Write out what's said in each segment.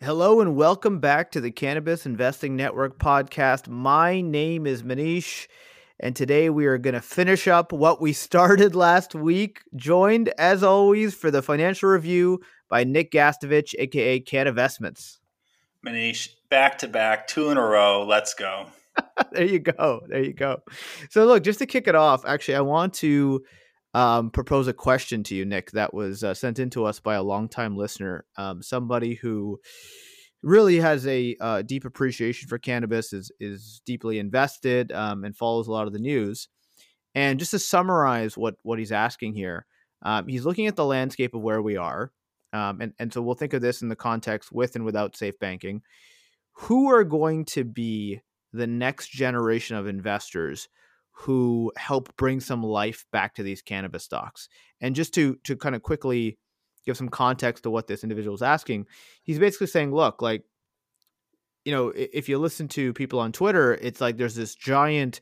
Hello and welcome back to the Cannabis Investing Network podcast. My name is Manish, and today we are going to finish up what we started last week. Joined, as always, for the financial review by Nick Gastovich, aka Can Investments. Manish, back to back, two in a row. Let's go. there you go. There you go. So, look, just to kick it off, actually, I want to um, propose a question to you, Nick, that was uh, sent in to us by a longtime listener, um, somebody who really has a uh, deep appreciation for cannabis, is is deeply invested, um, and follows a lot of the news. And just to summarize what what he's asking here, um, he's looking at the landscape of where we are. Um, and, and so we'll think of this in the context with and without safe banking. Who are going to be the next generation of investors who help bring some life back to these cannabis stocks? And just to to kind of quickly give some context to what this individual is asking, he's basically saying, look, like, you know, if you listen to people on Twitter, it's like there's this giant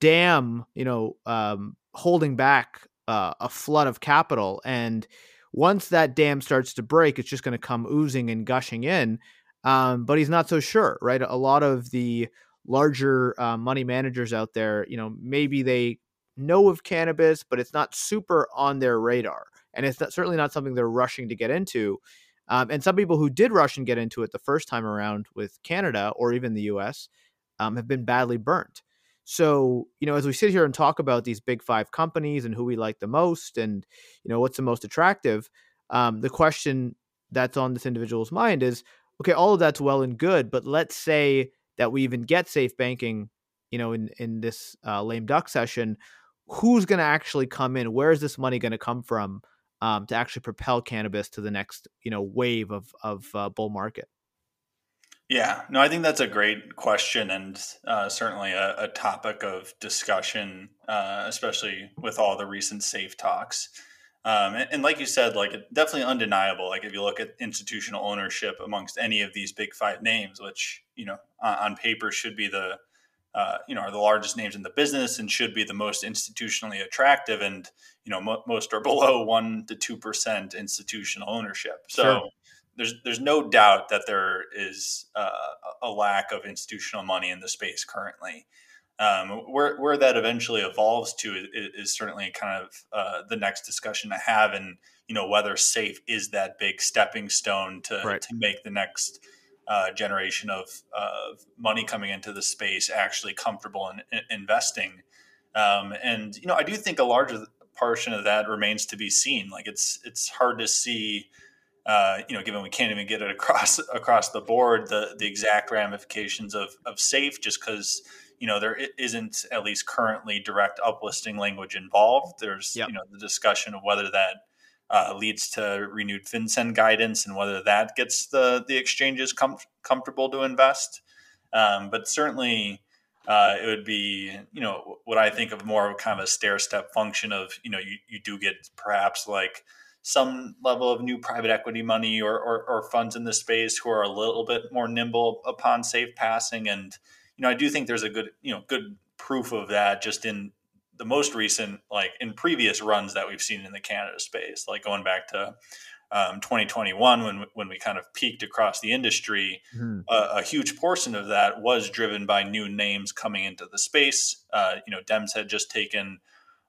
dam, you know, um, holding back uh, a flood of capital and once that dam starts to break, it's just going to come oozing and gushing in. Um, but he's not so sure, right? A lot of the larger uh, money managers out there, you know, maybe they know of cannabis, but it's not super on their radar, and it's not, certainly not something they're rushing to get into. Um, and some people who did rush and get into it the first time around with Canada or even the U.S. Um, have been badly burnt. So, you know, as we sit here and talk about these big five companies and who we like the most and, you know, what's the most attractive, um, the question that's on this individual's mind is okay, all of that's well and good, but let's say that we even get safe banking, you know, in, in this uh, lame duck session, who's going to actually come in? Where is this money going to come from um, to actually propel cannabis to the next, you know, wave of, of uh, bull market? Yeah, no, I think that's a great question and uh, certainly a, a, topic of discussion, uh, especially with all the recent safe talks. Um, and, and, like you said, like definitely undeniable. Like if you look at institutional ownership amongst any of these big five names, which you know on, on paper should be the uh, you know are the largest names in the business and should be the most institutionally attractive, and you know mo- most are below one to two percent institutional ownership. So. Sure there's there's no doubt that there is uh, a lack of institutional money in the space currently. Um, where where that eventually evolves to is, is certainly kind of uh, the next discussion to have, and you know whether safe is that big stepping stone to right. to make the next uh, generation of money coming into the space actually comfortable in, in investing. Um, and you know, I do think a larger portion of that remains to be seen. Like it's it's hard to see uh, you know, given we can't even get it across across the board, the the exact ramifications of of safe, just because you know there isn't at least currently direct uplisting language involved. There's yep. you know the discussion of whether that uh, leads to renewed FinCEN guidance and whether that gets the the exchanges com- comfortable to invest. Um, but certainly, uh, it would be you know what I think of more of kind of a stair step function of you know you you do get perhaps like some level of new private equity money or, or, or, funds in the space who are a little bit more nimble upon safe passing. And, know, I do think there's a good, you know, good proof of that just in the most recent, like in previous runs that we've seen in the Canada space, like going back to um, 2021 when, when we kind of peaked across the industry, mm-hmm. a, a, huge portion of that was driven by new names coming into the space. Uh, you know, Dems had just taken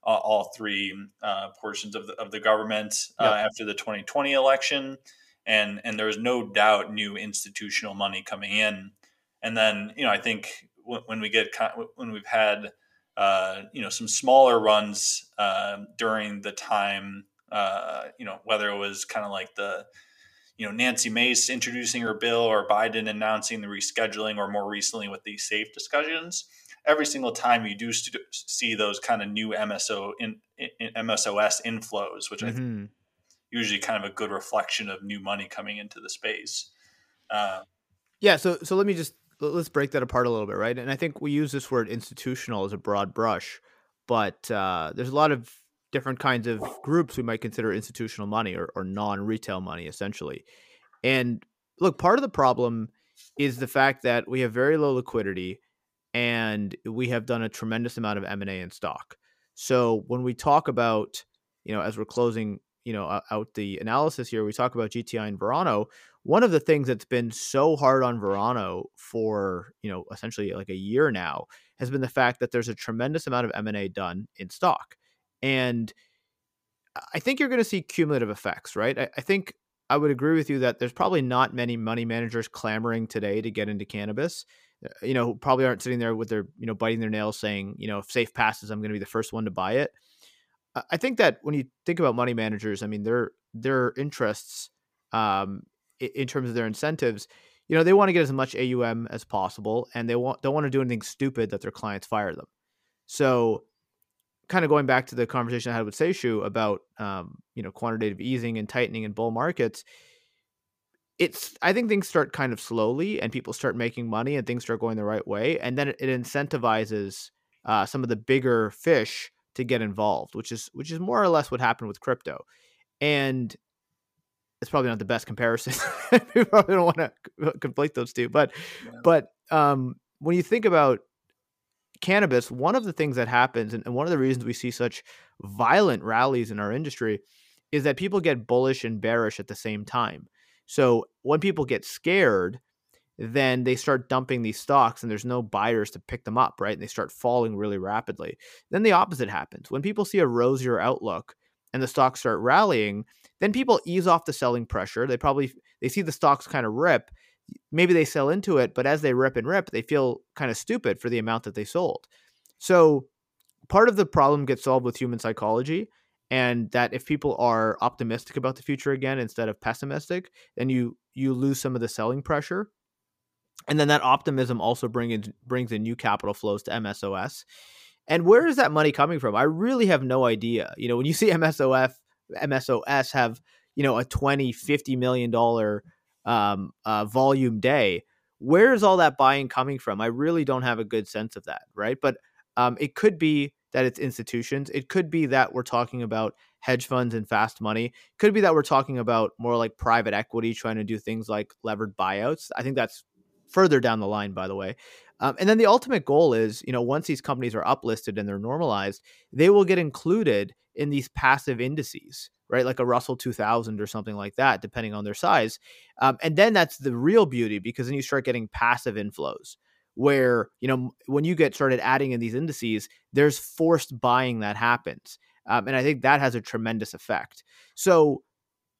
uh, all three uh, portions of the, of the government uh, yep. after the 2020 election. And, and there was no doubt new institutional money coming in. And then, you know, I think when we get, when we've had, uh, you know, some smaller runs uh, during the time, uh, you know, whether it was kind of like the, you know, Nancy Mace introducing her bill or Biden announcing the rescheduling or more recently with these safe discussions, every single time you do st- see those kind of new MSO in, in MSOS inflows, which mm-hmm. I think usually kind of a good reflection of new money coming into the space. Uh, Yeah, so so let me just let's break that apart a little bit, right? And I think we use this word institutional as a broad brush, but uh, there's a lot of different kinds of groups we might consider institutional money or, or non-retail money, essentially. And look, part of the problem is the fact that we have very low liquidity and we have done a tremendous amount of M&A in stock. So when we talk about, you know, as we're closing, you know, out the analysis here, we talk about GTI and Verano. One of the things that's been so hard on Verano for, you know, essentially like a year now has been the fact that there's a tremendous amount of M&A done in stock. And I think you're going to see cumulative effects, right? I, I think I would agree with you that there's probably not many money managers clamoring today to get into cannabis. Uh, you know, probably aren't sitting there with their, you know, biting their nails saying, you know, if safe passes, I'm going to be the first one to buy it. I think that when you think about money managers, I mean, their their interests, um, in terms of their incentives, you know, they want to get as much AUM as possible, and they want don't want to do anything stupid that their clients fire them. So kind of going back to the conversation I had with Seishu about um, you know quantitative easing and tightening in bull markets, it's I think things start kind of slowly and people start making money and things start going the right way, and then it, it incentivizes uh, some of the bigger fish to get involved, which is which is more or less what happened with crypto, and it's probably not the best comparison. we probably don't want to conflate those two, but yeah. but um, when you think about cannabis, one of the things that happens, and, one of the reasons we see such violent rallies in our industry, is that people get bullish and bearish at the same time. So when people get scared, then they start dumping these stocks and there's no buyers to pick them up, right? And they start falling really rapidly. Then the opposite happens. When people see a rosier outlook and the stocks start rallying, then people ease off the selling pressure. They probably they see the stocks kind of rip maybe they sell into it, but as they rip and rip, they feel kind of stupid for the amount that they sold. So part of the problem gets solved with human psychology. And that if people are optimistic about the future again instead of pessimistic, then you you lose some of the selling pressure. And then that optimism also brings brings in new capital flows to MSOS. And where is that money coming from? I really have no idea. You know, when you see MSOF, MSOS have, you know, a 20, 50 million dollar um, uh, volume day. Where is all that buying coming from? I really don't have a good sense of that, right? But um, it could be that it's institutions. It could be that we're talking about hedge funds and fast money. Could be that we're talking about more like private equity trying to do things like levered buyouts. I think that's further down the line, by the way. Um, and then the ultimate goal is, you know, once these companies are uplisted and they're normalized, they will get included in these passive indices, right? Like a Russell 2000 or something like that, depending on their size. Um, and then that's the real beauty because then you start getting passive inflows where, you know, when you get started adding in these indices, there's forced buying that happens. Um, and I think that has a tremendous effect. So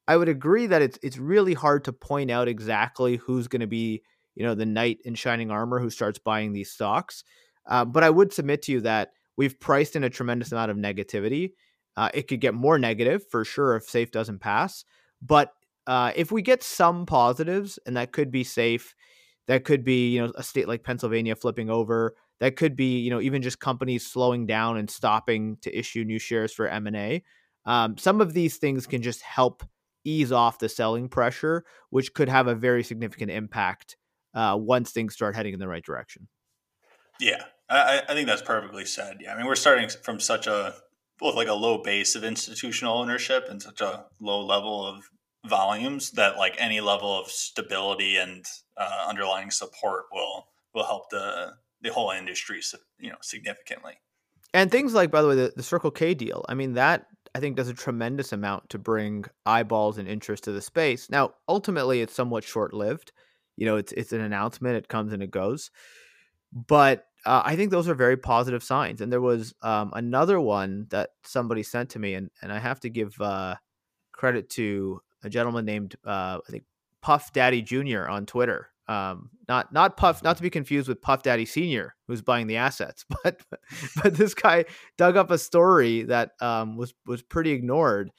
I would agree that it's it's really hard to point out exactly who's going to be, you know, the knight in shining armor who starts buying these stocks. Uh, but I would submit to you that we've priced in a tremendous amount of negativity uh, it could get more negative for sure if safe doesn't pass. But uh, if we get some positives, and that could be safe, that could be you know a state like Pennsylvania flipping over, that could be you know even just companies slowing down and stopping to issue new shares for M and A. Um, some of these things can just help ease off the selling pressure, which could have a very significant impact uh, once things start heading in the right direction. Yeah, I, I think that's perfectly said. Yeah, I mean we're starting from such a with like a low base of institutional ownership and such a low level of volumes that like any level of stability and uh, underlying support will will help the the whole industry you know significantly and things like by the way the, the circle k deal i mean that i think does a tremendous amount to bring eyeballs and interest to the space now ultimately it's somewhat short lived you know it's it's an announcement it comes and it goes but uh, I think those are very positive signs. And there was um, another one that somebody sent to me, and, and I have to give uh, credit to a gentleman named uh, I think Puff Daddy Jr. on Twitter. Um, not not Puff, not to be confused with Puff Daddy Senior, who's buying the assets, but but this guy dug up a story that um, was was pretty ignored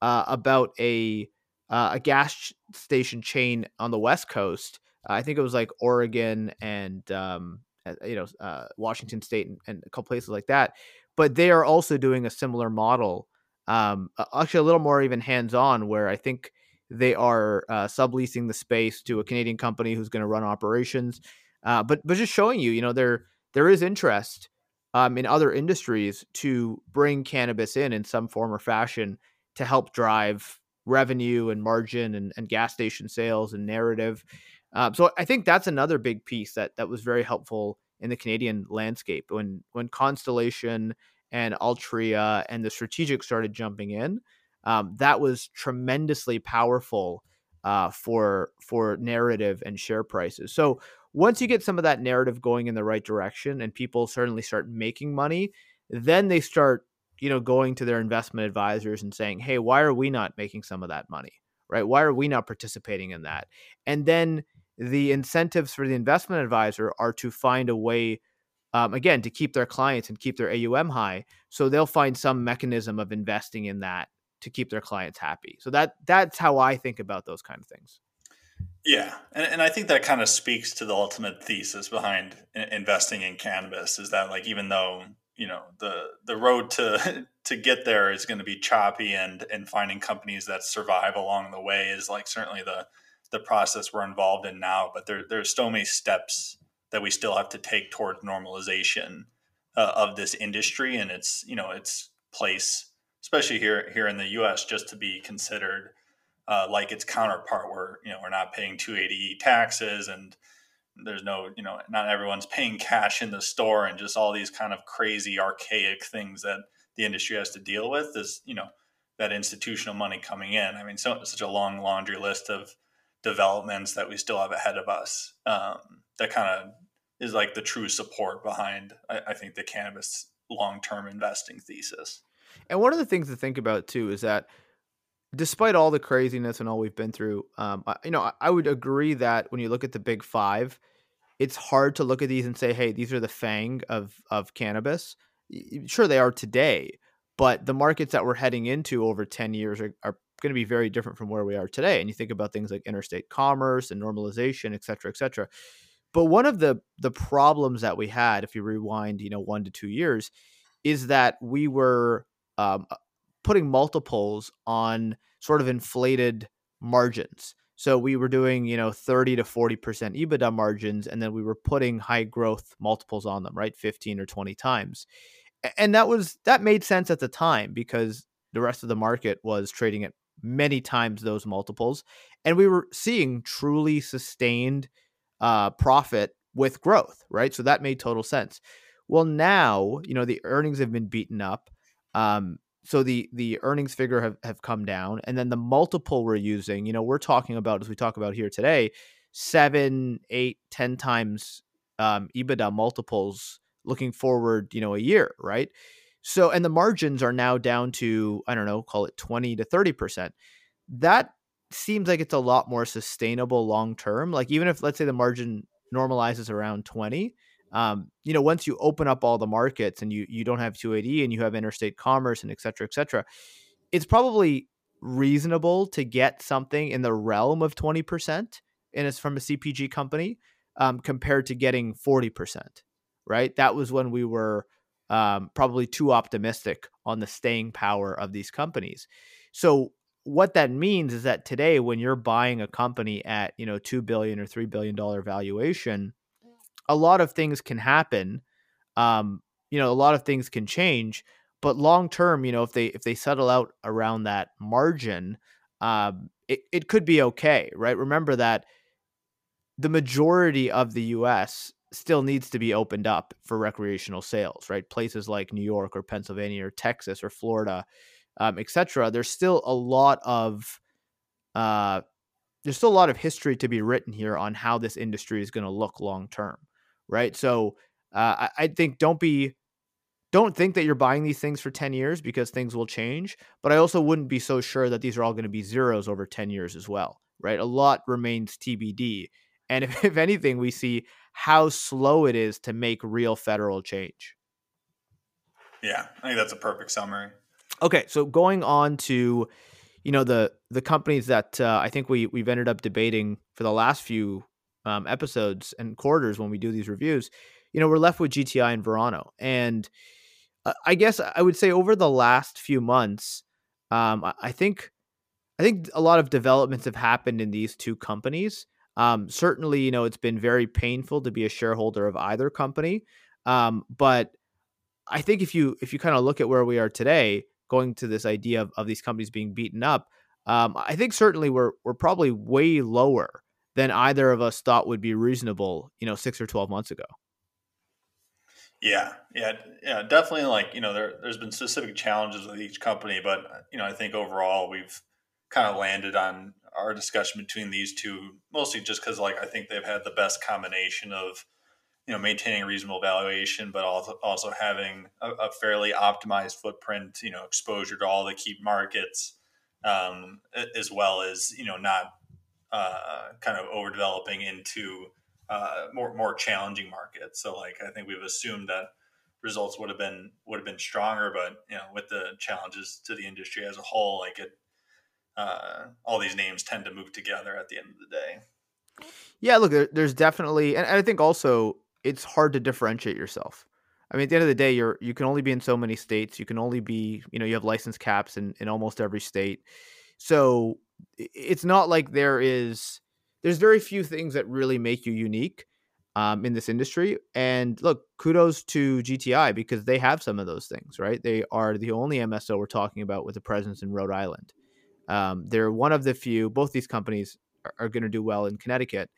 uh, about a uh, a gas station chain on the West Coast. I think it was like Oregon and um, you know, uh, Washington State and, and, a couple places like that. But they are also doing a similar model, um, actually a little more even hands on, where I think they are uh, subleasing the space to a Canadian company who's going to run operations. Uh, but but just showing you, you know, there there is interest um, in other industries to bring cannabis in in some form or fashion to help drive revenue and margin and, and gas station sales and narrative. Um, so I think that's another big piece that that was very helpful in the Canadian landscape when when Constellation and Altria and the strategic started jumping in. Um, that was tremendously powerful uh, for for narrative and share prices. So once you get some of that narrative going in the right direction and people certainly start making money, then they start you know going to their investment advisors and saying, "Hey, why are we not making some of that money?" Right? Why are we not participating in that? And then the incentives for the investment advisor are to find a way um, again to keep their clients and keep their AUM high. So they'll find some mechanism of investing in that to keep their clients happy. So that that's how I think about those kind of things. Yeah, and, and I think that kind of speaks to the ultimate thesis behind investing in cannabis is that like even though you know the the road to to get there is going to be choppy and and finding companies that survive along the way is like certainly the the process we're involved in now, but there, there's so many steps that we still have to take towards normalization uh, of this industry and its you know its place, especially here here in the U.S. Just to be considered uh, like its counterpart, where you know we're not paying 280 taxes and there's no you know not everyone's paying cash in the store and just all these kind of crazy archaic things that the industry has to deal with is you know that institutional money coming in. I mean, so such a long laundry list of developments that we still have ahead of us. Um, that kind of is like the true support behind, I, I think, the cannabis long term investing thesis. And one of the things to think about too is that despite all the craziness and all we've been through, um, I, you know, I, I would agree that when you look at the big five, it's hard to look at these and say, "Hey, these are the fang of of cannabis." Sure, they are today, but the markets that we're heading into over ten years are, are going to be very different from where we are today. And you think about things like interstate commerce and normalization, et cetera, et cetera. But one of the the problems that we had, if you rewind, you know, one to two years, is that we were um, putting multiples on sort of inflated margins. So we were doing, you know, 30 to 40% EBITDA margins, and then we were putting high growth multiples on them, right? 15 or 20 times. And that was that made sense at the time because the rest of the market was trading at many times those multiples. And we were seeing truly sustained uh, profit with growth, right? So that made total sense. Well, now, you know, the earnings have been beaten up. Um, so the the earnings figure have, have come down and then the multiple we're using you know we're talking about as we talk about here today seven eight ten times um, ebitda multiples looking forward you know a year right so, and the margins are now down to, I don't know, call it 20 to 30%. That seems like it's a lot more sustainable long term. Like, even if, let's say, the margin normalizes around 20, um, you know, once you open up all the markets and you, you don't have 280 and you have interstate commerce and et cetera, et cetera, it's probably reasonable to get something in the realm of 20% and it's from a CPG company um, compared to getting 40%, right? That was when we were um, probably too optimistic on the staying power of these companies. So what that means is that today, when you're buying a company at you know two billion or three billion dollar valuation, a lot of things can happen. Um, you know, a lot of things can change, but long term, you know, if they if they settle out around that margin, um, it it could be okay, right? Remember that the majority of the U.S still needs to be opened up for recreational sales, right? Places like New York or Pennsylvania or Texas or Florida, um, etc. There's still a lot of uh, there's still a lot of history to be written here on how this industry is going to look long term, right? So uh, I, I think don't be don't think that you're buying these things for 10 years because things will change but i also wouldn't be so sure that these are all going to be zeros over 10 years as well right a lot remains tbd and if, if anything we see how slow it is to make real federal change. Yeah, I think that's a perfect summary. Okay, so going on to you know the the companies that uh, I think we we've ended up debating for the last few um, episodes and quarters when we do these reviews, you know, we're left with GTI and Verano, and uh, I guess I would say over the last few months, um, I think I think a lot of developments have happened in these two companies. Um, certainly, you know, it's been very painful to be a shareholder of either company. Um, but I think if you if you kind of look at where we are today, going to this idea of, of these companies being beaten up, um, I think certainly we're we're probably way lower than either of us thought would be reasonable, you know, six or twelve months ago. Yeah, yeah, yeah, definitely. Like you know, there there's been specific challenges with each company, but you know, I think overall we've kind of landed on our discussion between these two, mostly just because like I think they've had the best combination of you know maintaining reasonable valuation, but also also having a, a fairly optimized footprint, you know, exposure to all the key markets, um, as well as you know not uh, kind of overdeveloping into uh, more more challenging markets. So like I think we've assumed that results would have been would have been stronger, but you know with the challenges to the industry as a whole, like it uh, all these names tend to move together at the end of the day. Yeah, look, there, there's definitely, and I think also it's hard to differentiate yourself. I mean, at the end of the day, you're you can only be in so many states. You can only be, you know, you have license caps in in almost every state. So it's not like there is. There's very few things that really make you unique um, in this industry. And look, kudos to GTI because they have some of those things, right? They are the only MSO we're talking about with a presence in Rhode Island. Um, they're one of the few. Both these companies are, are going to do well in Connecticut,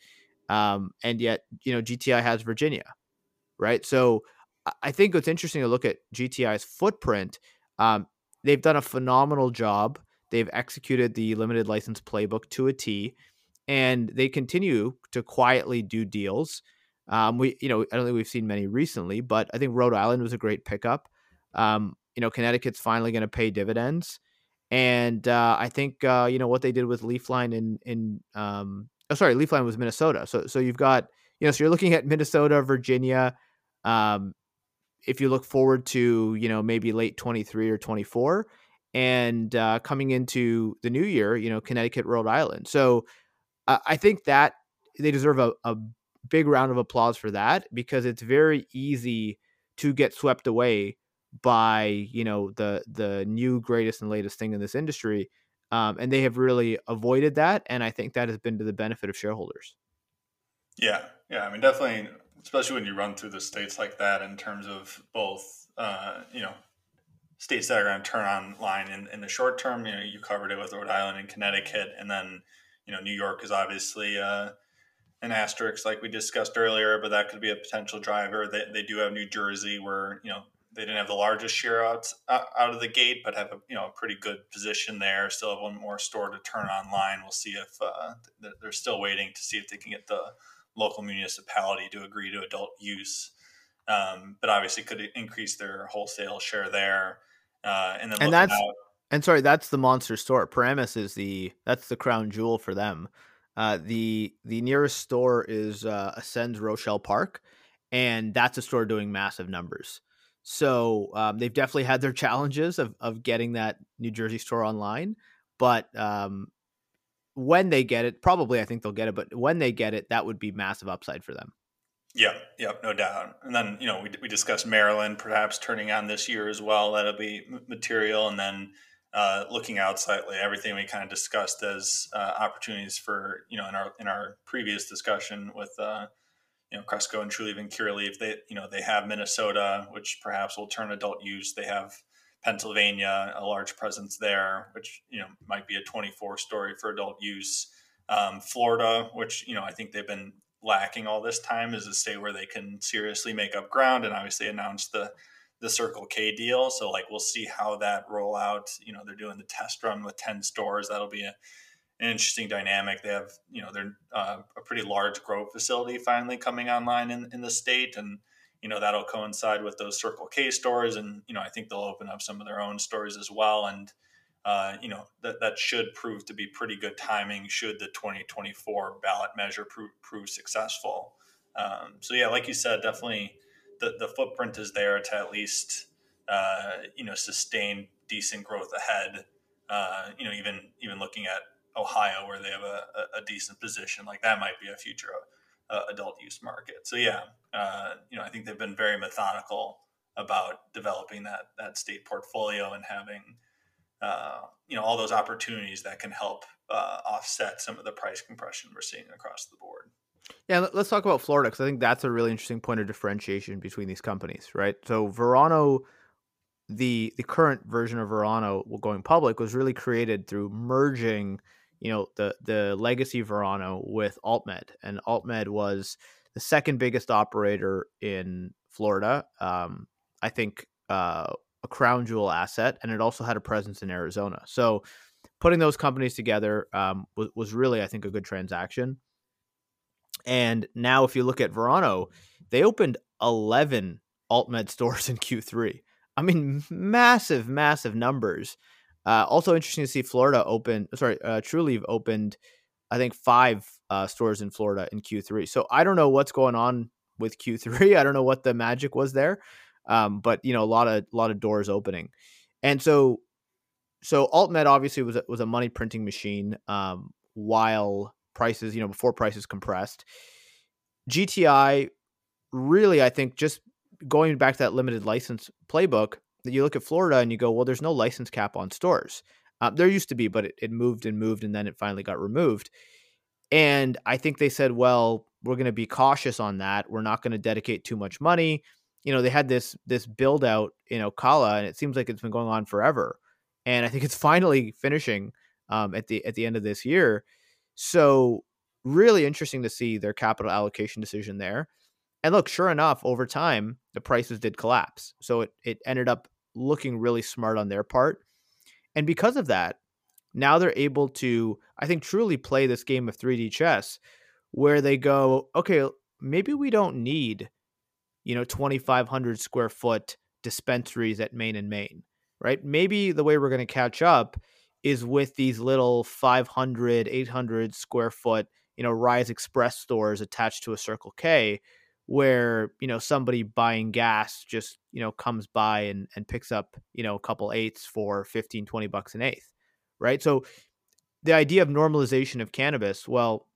um, and yet you know GTI has Virginia, right? So I think what's interesting to look at GTI's footprint. Um, they've done a phenomenal job. They've executed the limited license playbook to a T, and they continue to quietly do deals. Um, we, you know, I don't think we've seen many recently, but I think Rhode Island was a great pickup. Um, you know, Connecticut's finally going to pay dividends. And uh, I think uh, you know what they did with Leafline in in um, oh sorry Leafline was Minnesota. So so you've got you know so you're looking at Minnesota, Virginia. Um, if you look forward to you know maybe late 23 or 24 and uh, coming into the new year you know connecticut rhode island. So uh, i think that they deserve a, a big round of applause for that because it's very easy to get swept away by you know the the new greatest and latest thing in this industry um, and they have really avoided that and i think that has been to the benefit of shareholders. Yeah yeah i mean definitely especially when you run through the states like that in terms of both uh, you know states that are going to turn online in, in the short term you know you covered it with rhode island and connecticut and then you know new york is obviously uh, an asterisk like we discussed earlier but that could be a potential driver they, they do have new jersey where you know they didn't have the largest share out, out of the gate, but have a you know a pretty good position there. Still have one more store to turn online. We'll see if uh, they're still waiting to see if they can get the local municipality to agree to adult use. Um, but obviously, could increase their wholesale share there. Uh, and then and that's and sorry, that's the monster store. Paramus is the that's the crown jewel for them. Uh, the the nearest store is uh, Ascends Rochelle Park, and that's a store doing massive numbers. So um, they've definitely had their challenges of of getting that New Jersey store online, but um, when they get it, probably I think they'll get it. But when they get it, that would be massive upside for them. Yeah, yeah, no doubt. And then you know we we discussed Maryland perhaps turning on this year as well. That'll be material, and then. Uh, looking out slightly, everything we kind of discussed as uh, opportunities for you know in our in our previous discussion with uh, you know Cresco and Trulieve and Curaleaf. They you know they have Minnesota, which perhaps will turn adult use. They have Pennsylvania, a large presence there, which you know might be a 24 story for adult use. Um, Florida, which you know I think they've been lacking all this time, is a state where they can seriously make up ground, and obviously announced the the Circle K deal. So like we'll see how that roll out. You know they're doing the test run with 10 stores. That'll be a an interesting dynamic. They have, you know, they're uh, a pretty large grow facility finally coming online in, in the state. And, you know, that'll coincide with those Circle K stores. And, you know, I think they'll open up some of their own stores as well. And, uh, you know, that, that should prove to be pretty good timing should the 2024 ballot measure prove, prove successful. Um, so, yeah, like you said, definitely the, the footprint is there to at least, uh, you know, sustain decent growth ahead. Uh, you know, even even looking at Ohio, where they have a, a, decent position, like that might be a future uh, adult use market. So yeah, uh, you know, I think they've been very methodical about developing that that state portfolio and having uh, you know all those opportunities that can help uh, offset some of the price compression we're seeing across the board. Yeah, let's talk about Florida because I think that's a really interesting point of differentiation between these companies, right? So Verano, the the current version of Verano going public was really created through merging, you know, the the legacy Verano with AltMed, and AltMed was the second biggest operator in Florida. Um, I think uh, a crown jewel asset, and it also had a presence in Arizona. So putting those companies together um, was, was really, I think, a good transaction. And now, if you look at Verano, they opened 11 AltMed stores in Q3. I mean, massive, massive numbers. Uh, also interesting to see Florida open. Sorry, uh, Trulieve opened, I think, five uh, stores in Florida in Q3. So I don't know what's going on with Q3. I don't know what the magic was there, um, but you know, a lot of a lot of doors opening, and so so AltMed obviously was a, was a money printing machine um, while prices, you know, before prices compressed. GTI really, I think, just going back to that limited license playbook, that you look at Florida and you go, well, there's no license cap on stores. Uh, there used to be, but it, it moved and moved, and then it finally got removed. And I think they said, well, we're going to be cautious on that. We're not going to dedicate too much money. You know, they had this this build out in Ocala, and it seems like it's been going on forever. And I think it's finally finishing um, at the at the end of this year. So really interesting to see their capital allocation decision there. And look, sure enough, over time the prices did collapse. So it it ended up looking really smart on their part. And because of that, now they're able to, I think, truly play this game of 3D chess where they go, okay, maybe we don't need, you know, 2,500 square foot dispensaries at Main and Main, right? Maybe the way we're going to catch up is with these little 500, 800 square foot, you know, Rise Express stores attached to a Circle K where, you know, somebody buying gas just, you know, comes by and, and picks up, you know, a couple eighths for 15, 20 bucks an eighth, right? So the idea of normalization of cannabis, well,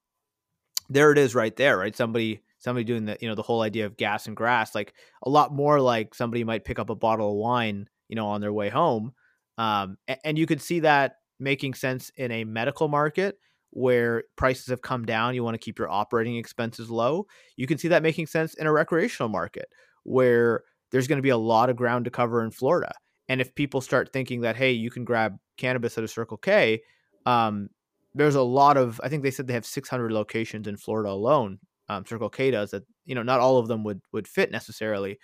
there it is right there, right? Somebody somebody doing the you know the whole idea of gas and grass, like a lot more like somebody might pick up a bottle of wine, you know, on their way home, um, and, you could see that making sense in a medical market where prices have come down. You want to keep your operating expenses low. You can see that making sense in a recreational market where there's going to be a lot of ground to cover in Florida. And if people start thinking that, hey, you can grab cannabis at a Circle K, um, there's a lot of I think they said they have 600 locations in Florida alone. Um, Circle K does that. You know, not all of them would would fit necessarily,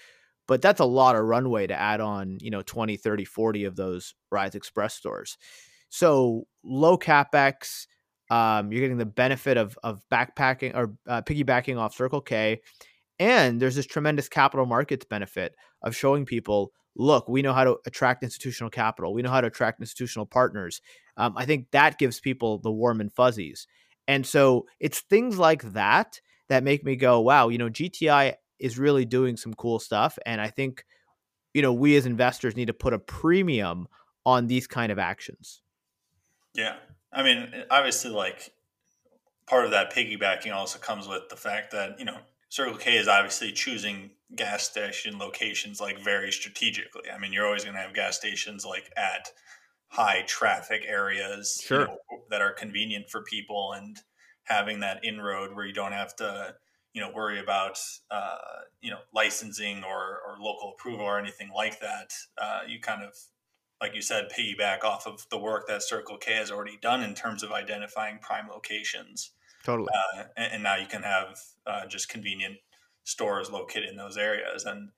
but that's a lot of runway to add on. You know, 20, 30, 40 of those Rise Express stores. So low capex. Um, you're getting the benefit of of backpacking or uh, piggybacking off Circle K, and there's this tremendous capital markets benefit of showing people, look, we know how to attract institutional capital. We know how to attract institutional partners um, I think that gives people the warm and fuzzies. And so it's things like that that make me go, wow, you know, GTI is really doing some cool stuff. And I think, you know, we as investors need to put a premium on these kind of actions. Yeah. I mean, eh, obviously, like part of that piggybacking also comes with the fact that, you know, Circle K is obviously choosing gas station locations like very strategically. I mean, you're always going to have gas stations like at high traffic areas sure. you know, that are convenient for people and having that inroad where you don't have to you know worry about uh, you know licensing or, or local approval or anything like that. Uh, you kind of like you said piggyback off of the work that circle k has already done in terms of identifying prime locations. Totally. Uh, and, and, now you can have uh, just convenient stores located in those areas. And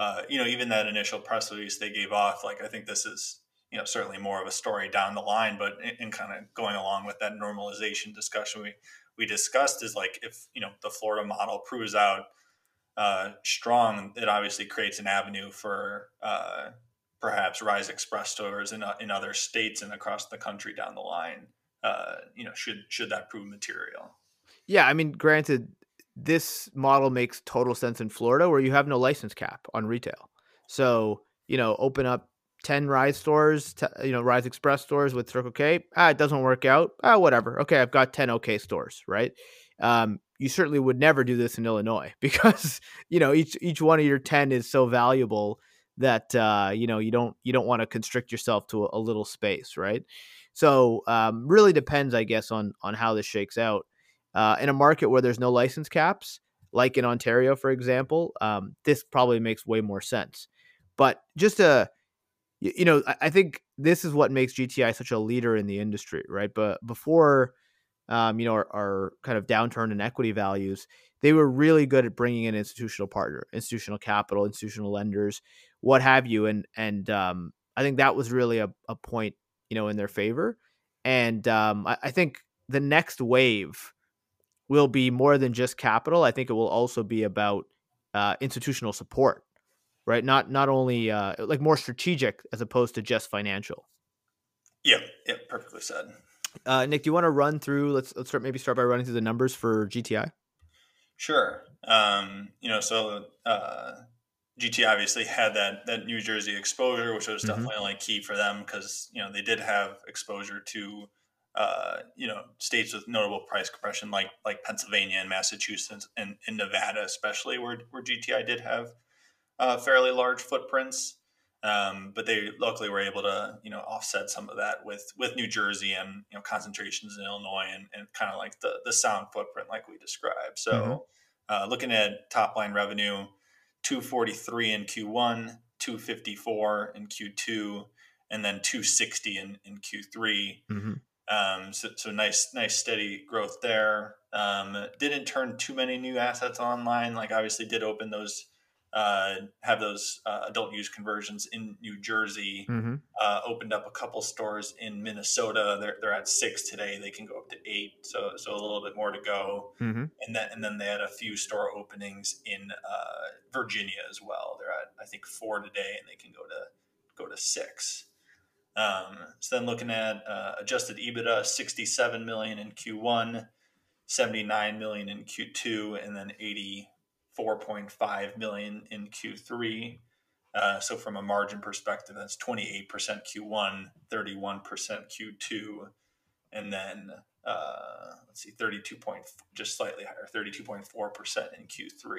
uh, you know even that initial press release they gave off like i think this is you know certainly more of a story down the line but in, in kind of going along with that normalization discussion we we discussed is like if you know the florida model proves out uh, strong it obviously creates an avenue for uh, perhaps rise express stores in, uh, in other states and across the country down the line uh, you know should should that prove material. Yeah i mean granted this model makes total sense in florida where you have no license cap on retail. So you know open up 10 Rise stores, t- you know, Rise Express stores with Circle K. Ah, it doesn't work out. Ah, whatever. Okay, I've got 10 OK stores, right? Um, you certainly would never do this in Illinois because, you know, each each one of your 10 is so valuable that uh, you know you don't you don't want to constrict yourself to a, a little space, right? So um, really depends, I guess, on on how this shakes out. Uh, in a market where there's no license caps, like in Ontario, for example, um, this probably makes way more sense. But just to, you know, I think this is what makes GTI such a leader in the industry, right? But before, um, you know, our, our, kind of downturn in equity values, they were really good at bringing in institutional partner, institutional capital, institutional lenders, what have you, and and um, I think that was really a, a point, you know, in their favor. And um, I, I think the next wave will be more than just capital. I think it will also be about uh, institutional support, right? Not not only uh, like more strategic as opposed to just financial. Yeah, yeah, perfectly said. Uh, Nick, do you want to run through? Let's let's start maybe start by running through the numbers for GTI. Sure. Um, you know, so uh, GT obviously had that that New Jersey exposure, which was mm-hmm. definitely like key for them because you know they did have exposure to uh, you know states with notable price compression like like Pennsylvania and Massachusetts and, and Nevada especially where where GTI did have uh, fairly large footprints. Um, but they luckily were able to you know offset some of that with with New Jersey and you know concentrations in Illinois and, and kind of like the the sound footprint like we described. So mm-hmm. uh, looking at top line revenue, 243 in Q1, 254 in Q2, and then 260 in, in Q3. Mm-hmm. Um, so, so, nice, nice steady growth there. Um, didn't turn too many new assets online. Like obviously did open those, uh, have those uh, adult use conversions in New Jersey. Mm-hmm. Uh, opened up a couple stores in Minnesota. They're, they're at six today. They can go up to eight. So so a little bit more to go. Mm-hmm. And then and then they had a few store openings in uh, Virginia as well. They're at I think four today, and they can go to go to six. Um, so then looking at uh, adjusted EBITDA, 67 million in Q1, 79 million in Q2, and then 84.5 million in Q3. Uh, so from a margin perspective, that's 28% Q1, 31% Q2, and then uh, let's see, 32 point, just slightly higher, 32.4% in Q3.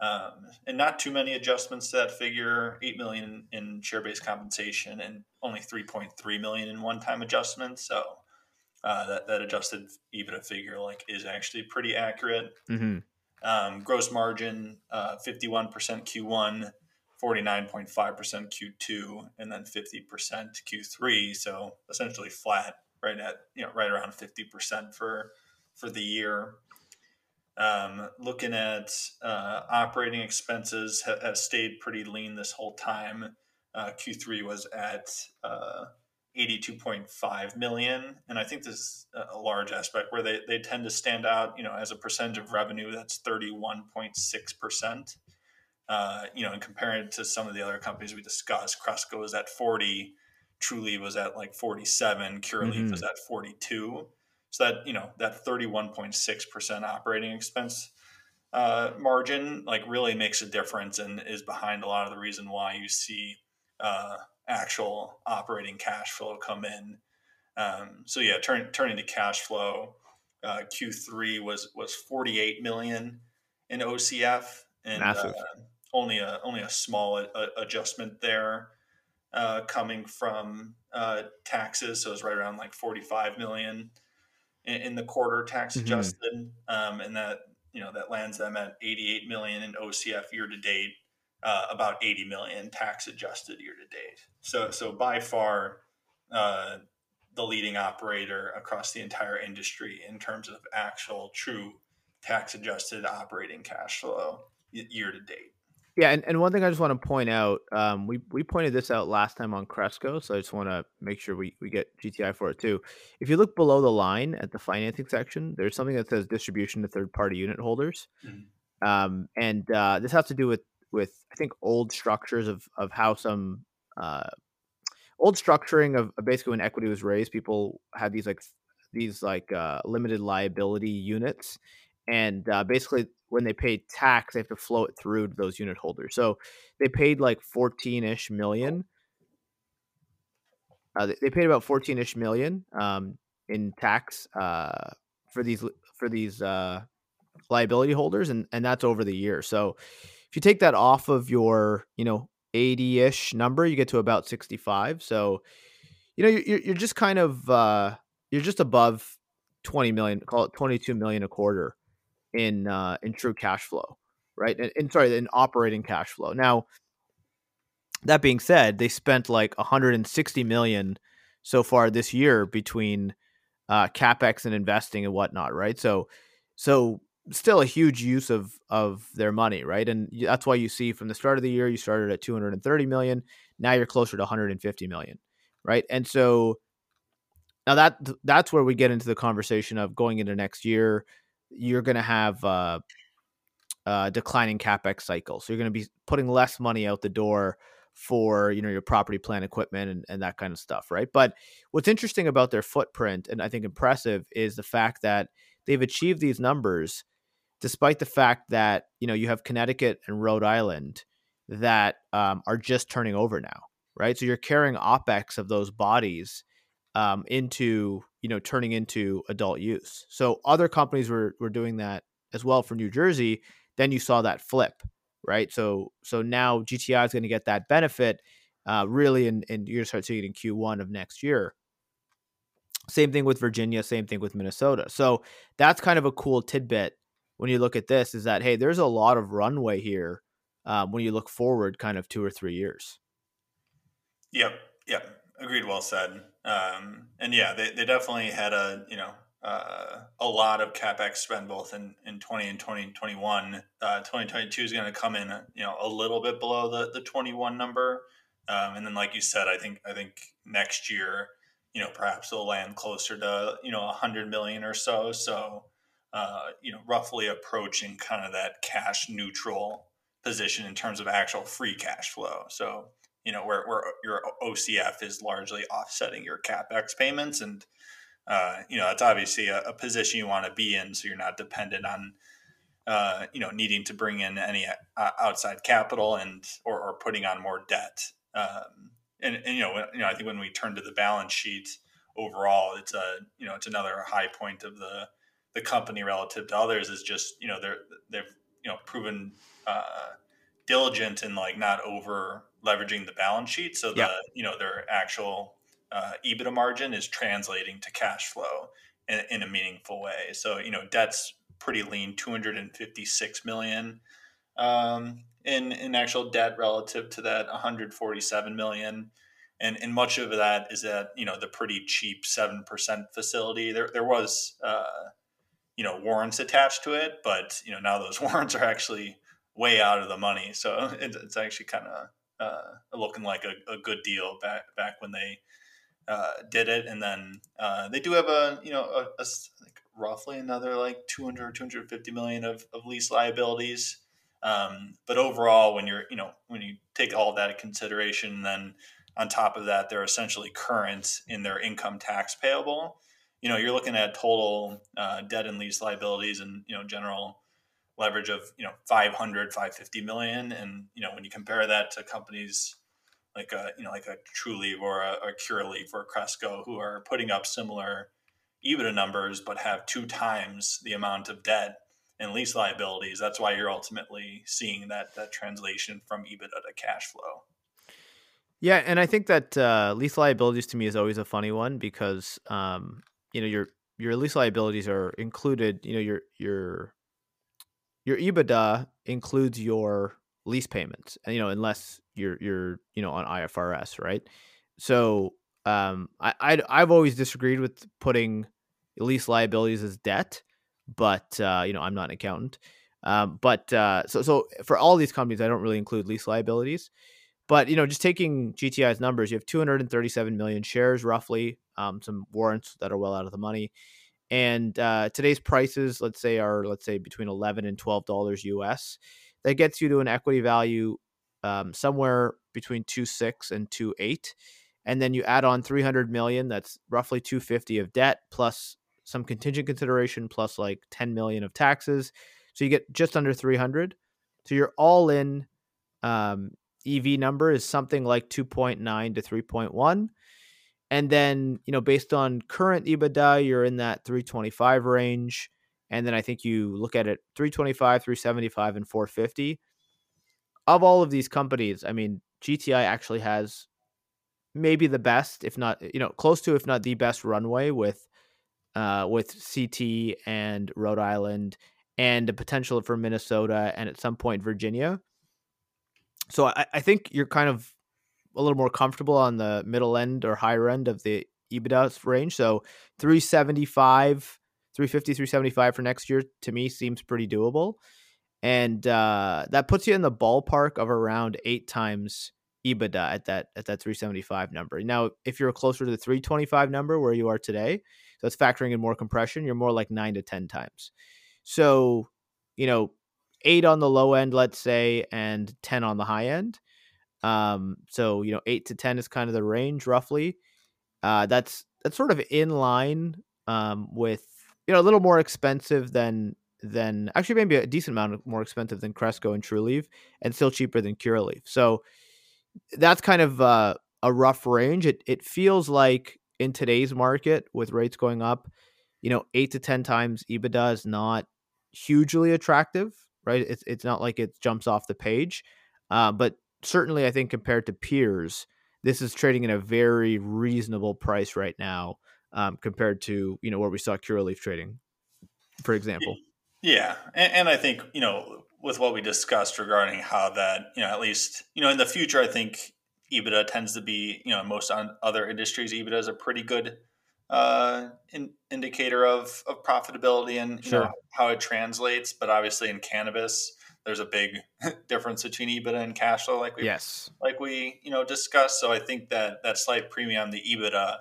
Um, and not too many adjustments to that figure 8 million in share-based compensation and only 3.3 million in one-time adjustments so uh, that, that adjusted ebitda figure like is actually pretty accurate mm-hmm. Um, gross margin uh, 51% q1 49.5% q2 and then 50% q3 so essentially flat right at you know right around 50% for for the year um, looking at uh, operating expenses ha- have stayed pretty lean this whole time. Uh, Q3 was at uh, 82.5 million, and I think this is a large aspect where they, they tend to stand out. You know, as a percentage of revenue, that's 31.6 percent. Uh, you know, and comparing it to some of the other companies we discussed, Cresco is at 40, Trulieve was at like 47, Curaleaf mm-hmm. was at 42. So that you know that 31.6% operating expense uh, margin like really makes a difference and is behind a lot of the reason why you see uh, actual operating cash flow come in. Um, so yeah, turn, turning to cash flow, uh, Q3 was was 48 million in OCF and uh, only a only a small a, uh, adjustment there uh, coming from taxes. So it was right around like 45 million in, in the quarter tax mm-hmm. adjusted, mm-hmm. um, and that you know that lands them at 88 million in OCF year to date, uh, about 80 million tax adjusted year to date. So so by far. Uh, the leading operator across the entire industry in terms of actual true tax adjusted operating cash flow year to date. Yeah, and, and one thing I just want to point out, um, we we pointed this out last time on Cresco, so I just want to make sure we, we get GTI for it too. If you look below the line at the financing section, there's something that says distribution to third party unit holders, mm-hmm. um, and uh, this has to do with with I think old structures of of how some uh, old structuring of basically when equity was raised, people had these like these like uh, limited liability units, and uh, basically when they pay tax, they have to flow it through to those unit holders. So they paid like 14 ish million. Uh, they paid about 14 ish million um, in tax uh, for these for these uh, liability holders, and and that's over the year. So if you take that off of your you know 80 ish number, you get to about 65. So, you know, you're, you're just kind of, uh, you're just above 20 million, call it 22 million a quarter in, uh, in true cash flow, right? And, and sorry, in operating cash flow. Now, that being said, they spent like 160 million so far this year between uh, capex and investing and whatnot, right? So, so still a huge use of of their money, right? And that's why you see from the start of the year you started at 230 million, now you're closer to 150 million, right? And so now that that's where we get into the conversation of going into next year, you're going to have uh, uh, declining capex cycle, so you're going to be putting less money out the door for you know your property plant equipment and, and that kind of stuff right but what's interesting about their footprint and i think impressive is the fact that they've achieved these numbers despite the fact that you know you have connecticut and rhode island that um, are just turning over now right so you're carrying opex of those bodies um, into you know turning into adult use so other companies were, were doing that as well for new jersey then you saw that flip right? So so now GTI is going to get that benefit uh, really, and you're going to start seeing it in Q1 of next year. Same thing with Virginia, same thing with Minnesota. So that's kind of a cool tidbit when you look at this is that hey, there's a lot of runway here um, when you look forward, kind of two or three years. Yep, yep, agreed. Well said. Um, and yeah, they, they definitely had a you know uh, a lot of capex spend both in, in 20 and 2021. Uh, 2022 is going to come in, you know, a little bit below the, the 21 number. Um, and then, like you said, I think I think next year, you know, perhaps they'll land closer to you know 100 million or so. So, uh, you know, roughly approaching kind of that cash neutral position in terms of actual free cash flow. So, you know, where, where your OCF is largely offsetting your capex payments and uh, you know, it's obviously a, a, position you want to be in, so you're not dependent on, uh, you know, needing to bring in any uh, outside capital and or, or, putting on more debt. Um, and, and, you know, you know, I think when we turn to the balance sheet overall, it's a you know, it's another high point of the the company relative to others is just you know they're they've you know proven uh, diligent and like not over leveraging the balance sheet, so the yeah. you know their actual uh, EBITDA margin is translating to cash flow in, in, a meaningful way. So you know, debt's pretty lean, 256 million um, in in actual debt relative to that 147 million. And, and much of that is at you know the pretty cheap seven percent facility. There there was uh, you know warrants attached to it, but you know now those warrants are actually way out of the money. So it's actually kind of uh, looking like a, a, good deal back back when they uh, did it, and then uh, they do have a you know a, a like roughly another like 200 250 million of, of lease liabilities. Um, but overall, when you're you know when you take all that into consideration, then on top of that, they're essentially current in their income tax payable. You know, you're looking at total uh, debt and lease liabilities, and you know general leverage of you know 500 550 million and you know when you compare that to companies like a you know like a Trulieve or a, a Curaleaf or Cresco who are putting up similar EBITDA numbers but have two times the amount of debt and lease liabilities. That's why you're ultimately seeing that that translation from EBITDA to cash flow. Yeah, and I think that uh, lease liabilities to me is always a funny one because um, you know your your lease liabilities are included. You know your your your EBITDA includes your lease payments, you know, unless you're you're you know on IFRS, right? So um, I, I I've always disagreed with putting lease liabilities as debt, but uh, you know I'm not an accountant. Um, but uh, so so for all these companies, I don't really include lease liabilities. But you know, just taking GTI's numbers, you have 237 million shares, roughly, um, some warrants that are well out of the money, and uh, today's prices, let's say, are let's say between 11 and 12 dollars US that gets you to an equity value um, somewhere between two six and two eight, and then you add on 300 million. That's roughly 250 of debt plus some contingent consideration plus like 10 million of taxes. So you get just under 300. So you're all in um, EV number is something like 2.9 to 3.1. And then, you know, based on current EBITDA, you're in that 325 range. And then I think you look at it 325, 375, and 450. Of all of these companies, I mean, GTI actually has maybe the best, if not you know close to, if not the best runway with uh, with CT and Rhode Island and the potential for Minnesota and at some point Virginia. So I, I think you're kind of a little more comfortable on the middle end or higher end of the EBITDA range. So 375, 350, 375 for next year to me seems pretty doable. And uh, that puts you in the ballpark of around eight times EBITDA at that at that 375 number. Now, if you're closer to the 325 number where you are today, so it's factoring in more compression, you're more like nine to 10 times. So, you know, eight on the low end, let's say, and 10 on the high end. Um, so, you know, eight to 10 is kind of the range roughly. Uh, that's, that's sort of in line um, with, you know, a little more expensive than, than actually maybe a decent amount more expensive than Cresco and Trulieve and still cheaper than Curaleaf. So that's kind of uh, a rough range. It, it feels like in today's market with rates going up, you know, eight to 10 times EBITDA is not hugely attractive, right? It's, it's not like it jumps off the page. Uh, but certainly, I think compared to peers, this is trading in a very reasonable price right now um, compared to, you know, where we saw Curaleaf trading, for example. Yeah. And, and I think, you know, with what we discussed regarding how that, you know, at least, you know, in the future, I think EBITDA tends to be, you know, most on other industries, EBITDA is a pretty good uh, in, indicator of, of profitability and sure. know, how it translates. But obviously, in cannabis, there's a big difference between EBITDA and cash flow, like we yes, like we you know discussed. So I think that that slight premium, the EBITDA,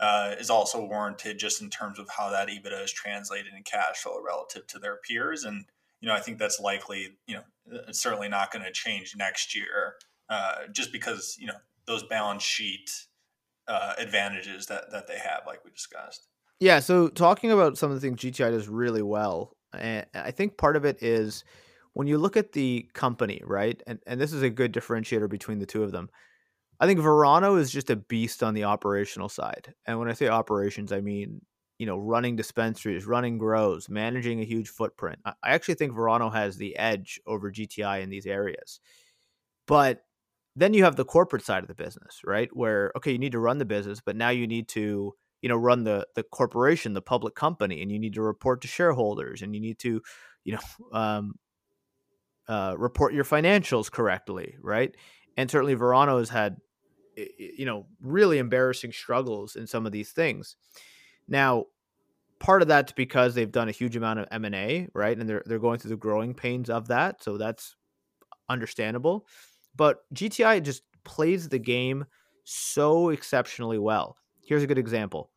uh, is also warranted just in terms of how that EBITDA is translated in cash flow relative to their peers. And you know, I think that's likely, you know, it's certainly not going to change next year, uh, just because you know those balance sheet uh, advantages that that they have, like we discussed. Yeah. So talking about some of the things GTI does really well, and I think part of it is when you look at the company, right? And and this is a good differentiator between the two of them. I think Verano is just a beast on the operational side. And when I say operations, I mean, you know, running dispensaries, running grows, managing a huge footprint. I actually think Verano has the edge over GTI in these areas. But then you have the corporate side of the business, right? Where okay, you need to run the business, but now you need to, you know, run the the corporation, the public company, and you need to report to shareholders, and you need to, you know, um, uh, report your financials correctly, right? And certainly Verano has had, you know, really embarrassing struggles in some of these things. Now, part of that's because they've done a huge amount of M and A, right? And they're they're going through the growing pains of that, so that's understandable. But GTI just plays the game so exceptionally well. Here's a good example.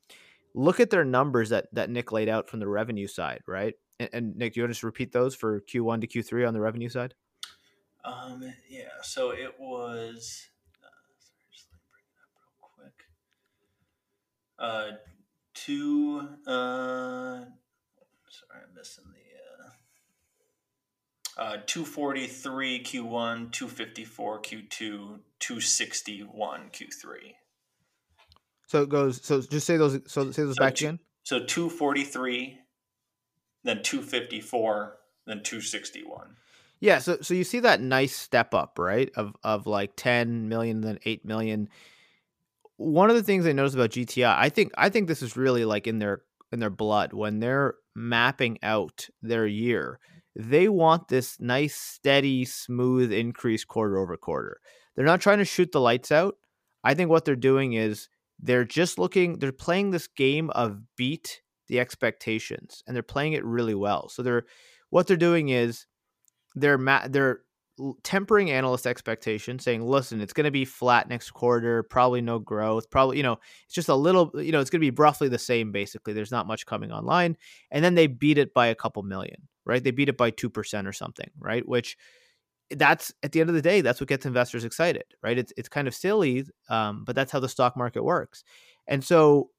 Look at their numbers that that Nick laid out from the revenue side, right? And, and Nick, do you want to just repeat those for Q1 to Q3 on the revenue side? Um, yeah. So it was. Uh, sorry, just let me bring it up real quick. Uh, two. Uh, sorry, I'm missing the. Uh, 243 Q1, 254 Q2, 261 Q3. So it goes. So just say those. So say those so back two, again. So 243, then 254, then 261. Yeah. So so you see that nice step up, right? Of of like 10 million, then 8 million. One of the things I noticed about GTI, I think I think this is really like in their in their blood when they're mapping out their year they want this nice, steady, smooth increase quarter over quarter. They're not trying to shoot the lights out. I think what they're doing is they're just looking, they're playing this game of beat the expectations and they're playing it really well. So they're, what they're doing is they're, ma- they're tempering analyst expectations, saying, listen, it's going to be flat next quarter, probably no growth, probably, you know, it's just a little, you know, it's going to be roughly the same, basically. There's not much coming online. And then they beat it by a couple million right? They beat it by 2% or something, right? Which that's at the end of the day, that's what gets investors excited, right? It's it's kind of silly, um, but that's how the stock market works. And so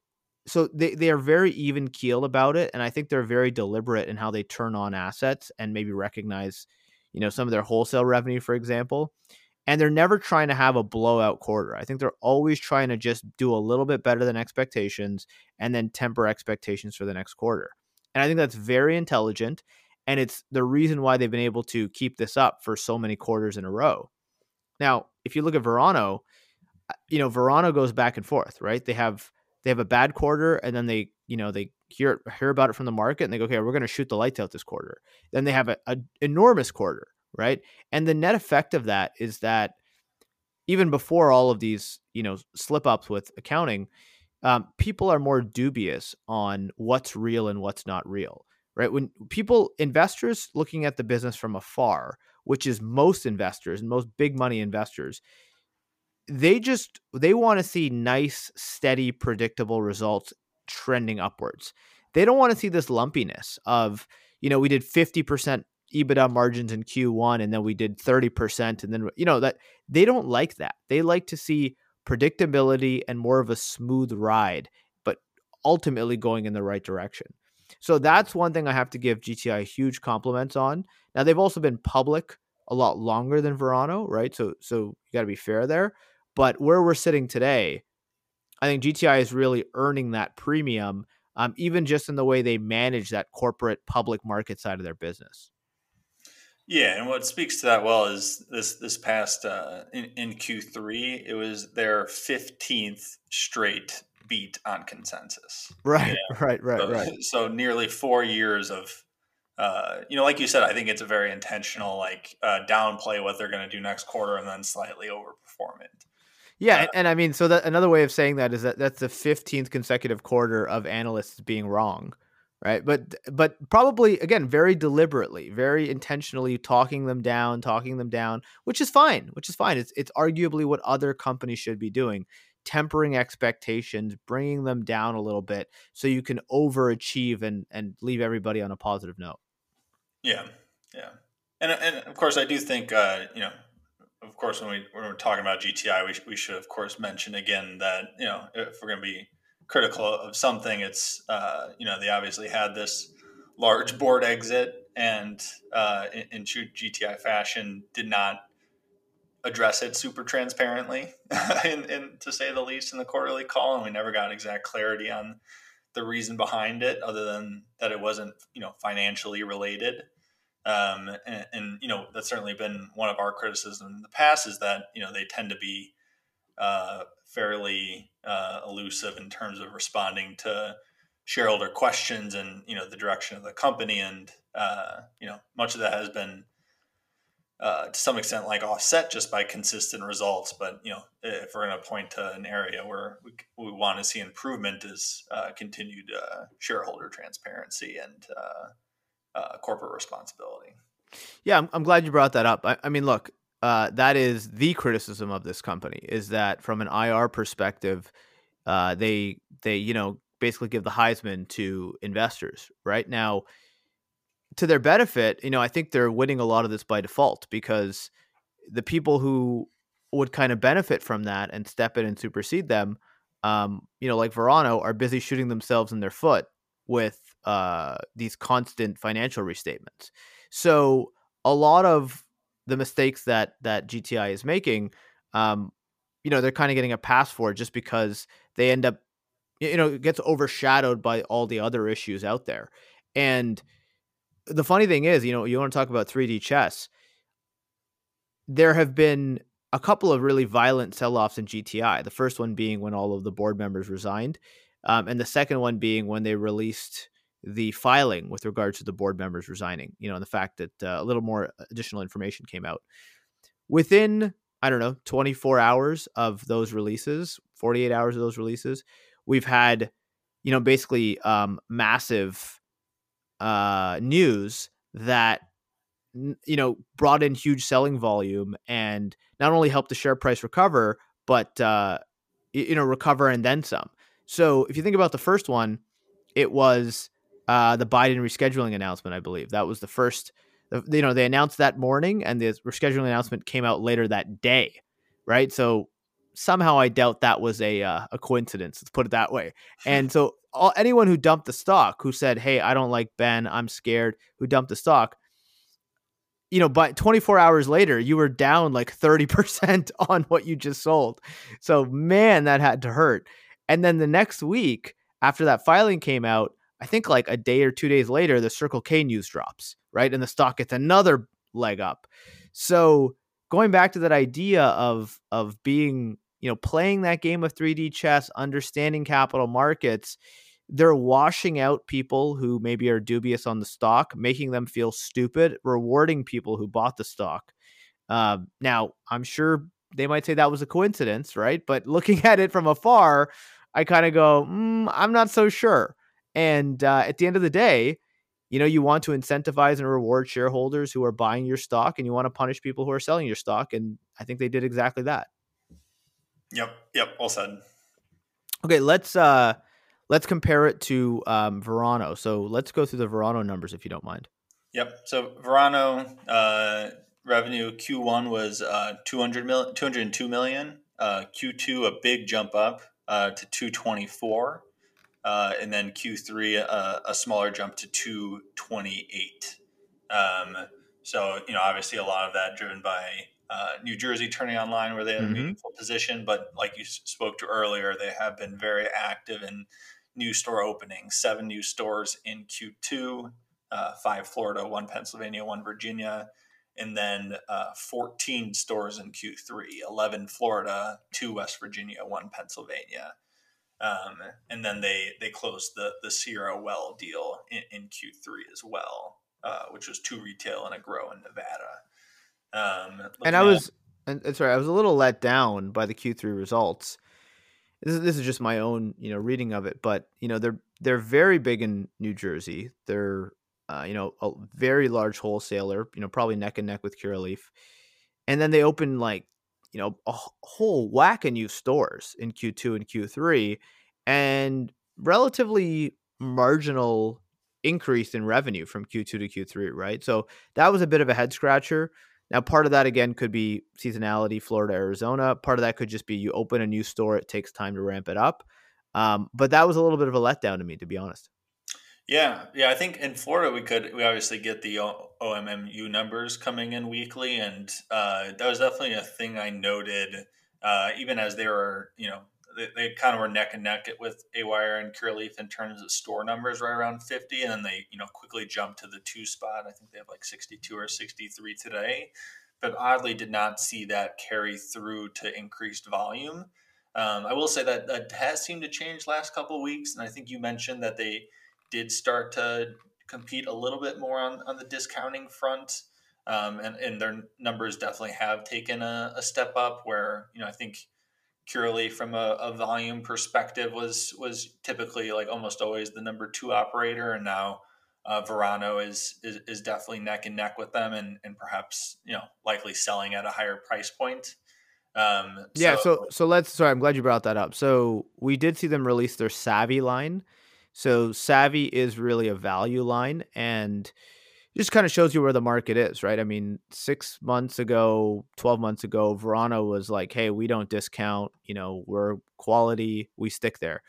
so they, they are very even keel about it. And I think they're very deliberate in how they turn on assets and maybe recognize, you know, some of their wholesale revenue, for example. And they're never trying to have a blowout quarter. I think they're always trying to just do a little bit better than expectations and then temper expectations for the next quarter. And I think that's very intelligent and it's the reason why they've been able to keep this up for so many quarters in a row. Now, if you look at Verano, uh, you know, Verano goes back and forth, right? They have they have a bad quarter and then they, you know, they hear hear about it from the market and they go, okay, we're going to shoot the lights out this quarter. Then they have an enormous quarter, right? And the net effect of that is that even before all of these, you know, slip ups with accounting, um, people are more dubious on what's real and what's not real, right? When people, investors looking at the business from afar, which is most investors and most big money investors, they just they want to see nice, steady, predictable results trending upwards. They don't want to see this lumpiness of, you know, we did 50% EBITDA margins in Q1 and then we did 30% and then you know that they don't like that. They like to see predictability and more of a smooth ride, but ultimately going in the right direction. So that's one thing I have to give GTI huge compliments on. Now they've also been public a lot longer than Verano, right? So so you got to be fair there. But where we're sitting today, I think GTI is really earning that premium, um, even just in the way they manage that corporate public market side of their business. Yeah, and what speaks to that well is this this past uh, in, in Q3, it was their fifteenth straight beat on consensus. Right, right, right, so, right. So nearly four years of, uh, you know, like you said, I think it's a very intentional, like uh, downplay what they're going to do next quarter and then slightly overperform it. Yeah, and, and I mean, so that another way of saying that is that that's the fifteenth consecutive quarter of analysts being wrong right but but probably again very deliberately very intentionally talking them down talking them down which is fine which is fine it's it's arguably what other companies should be doing tempering expectations bringing them down a little bit so you can overachieve and and leave everybody on a positive note. Yeah yeah. And and of course i do think uh you know of course when we when we're talking about gti we, we should of course mention again that you know if we're going to be critical of something, it's uh, you know they obviously had this large board exit and uh, in, in true GTI fashion did not address it super transparently, in, to say the least, in the quarterly call, and we never got exact clarity on the reason behind it, other than that it wasn't you know financially related. Um, and, and, you know that's certainly been one of our criticisms in the past is that you know they tend to be uh, fairly uh, elusive in terms of responding to shareholder questions and you know the direction of the company and uh, you know much of that has been uh, to some extent like offset just by consistent results. But you know if we're going to point to an area where we, we want to see improvement is uh, continued uh, shareholder transparency and uh, uh, corporate responsibility. Yeah I'm, I'm, glad you brought that up. I, I mean look that is the criticism of this company is that from an IR perspective, they they you know basically give the Heisman to investors. Right now. To their benefit, you know, I think they're winning a lot of this by default because the people who would kind of benefit from that and step in and supersede them, um, you know, like Verano, are busy shooting themselves in their foot with uh, these constant financial restatements. So a lot of the mistakes that that GTI is making, um, you know, they're kind of getting a pass for just because they end up, you know, it gets overshadowed by all the other issues out there. And the funny thing is, you know, you want to talk about 3D chess. There have been a couple of really violent sell-offs in GTI. The first one being when all of the board members resigned, um, and the second one being when they released the filing with regards to the board members resigning, you know, and the fact that uh, a little more additional information came out. Within, I don't know, 24 hours of those releases, 48 hours of those releases, we've had, you know, basically um, massive uh, news that, you know, brought in huge selling volume and not only helped the share price recover, but, uh, you know, recover and then some. So if you think about the first one, it was uh, the Biden rescheduling announcement, I believe. That was the first, you know, they announced that morning and the rescheduling announcement came out later that day, right? So somehow I doubt that was a, uh, a coincidence, let's put it that way. And so all, anyone who dumped the stock, who said, hey, I don't like Ben, I'm scared, who dumped the stock, you know, but 24 hours later, you were down like 30% on what you just sold. So, man, that had to hurt. And then the next week, after that filing came out, I think like a day or two days later, the Circle K news drops, right? And the stock gets another leg up. So going back to that idea of of being you know playing that game of 3D chess, understanding capital markets. They're washing out people who maybe are dubious on the stock, making them feel stupid, rewarding people who bought the stock. Uh, now, I'm sure they might say that was a coincidence, right? But looking at it from afar, I kind of go, mm, I'm not so sure. And uh, at the end of the day, you know, you want to incentivize and reward shareholders who are buying your stock, and you want to punish people who are selling your stock. And I think they did exactly that. Yep. Yep. All said. Okay, let's uh let's compare it to um, Verano. So let's go through the Verano numbers if you don't mind. Yep. So Verano uh, revenue Q1 was uh, 200 mil- 202 million. Uh, Q2 a big jump up uh, to 224, uh, and then Q3 uh, a smaller jump to 228. Um, so you know, obviously, a lot of that driven by uh, New Jersey turning online, where they had a mm-hmm. meaningful position. But like you spoke to earlier, they have been very active in new store openings. Seven new stores in Q2, uh, five Florida, one Pennsylvania, one Virginia and then uh, 14 stores in Q3, 11 Florida, two West Virginia, one Pennsylvania. Um, and then they they closed the the Sierra Well deal in, in Q3 as well, uh, which was two retail and a grow in Nevada. Um, and I was, and sorry, I was a little let down by the Q3 results. This is, this is just my own, you know, reading of it, but you know, they're they're very big in New Jersey. They're uh, you know, a very large wholesaler, you know, probably neck and neck with Curaleaf. And then they opened like, you know, a whole whack of new stores in Q2 and Q3 and relatively marginal increase in revenue from Q2 to Q3, right? So that was a bit of a head scratcher. Now, part of that again could be seasonality, Florida, Arizona. Part of that could just be you open a new store, it takes time to ramp it up. Um, but that was a little bit of a letdown to me, to be honest. Yeah, yeah. I think in Florida we could we obviously get the OMMU numbers coming in weekly, and uh, that was definitely a thing I noted. Uh, even as they were, you know, they, they kind of were neck and neck with Awire and Curaleaf in terms of store numbers, right around fifty, and then they, you know, quickly jumped to the two spot. I think they have like sixty-two or sixty-three today, but oddly did not see that carry through to increased volume. Um, I will say that that has seemed to change last couple of weeks, and I think you mentioned that they did start to compete a little bit more on, on the discounting front. Um, and, and their numbers definitely have taken a, a, step up where, you know, I think Curaleaf from a, a, volume perspective was, was typically like almost always the number two operator. And now uh, Verano is, is, is, definitely neck and neck with them and, and perhaps, you know, likely selling at a higher price point. Um, yeah. So, so let's, sorry, I'm glad you brought that up. So we did see them release their Savvy line so Savvy is really a value line and just kind of shows you where the market is, right? I mean, six months ago, 12 months ago, Verano was like, hey, we don't discount, you know, we're quality, we stick there.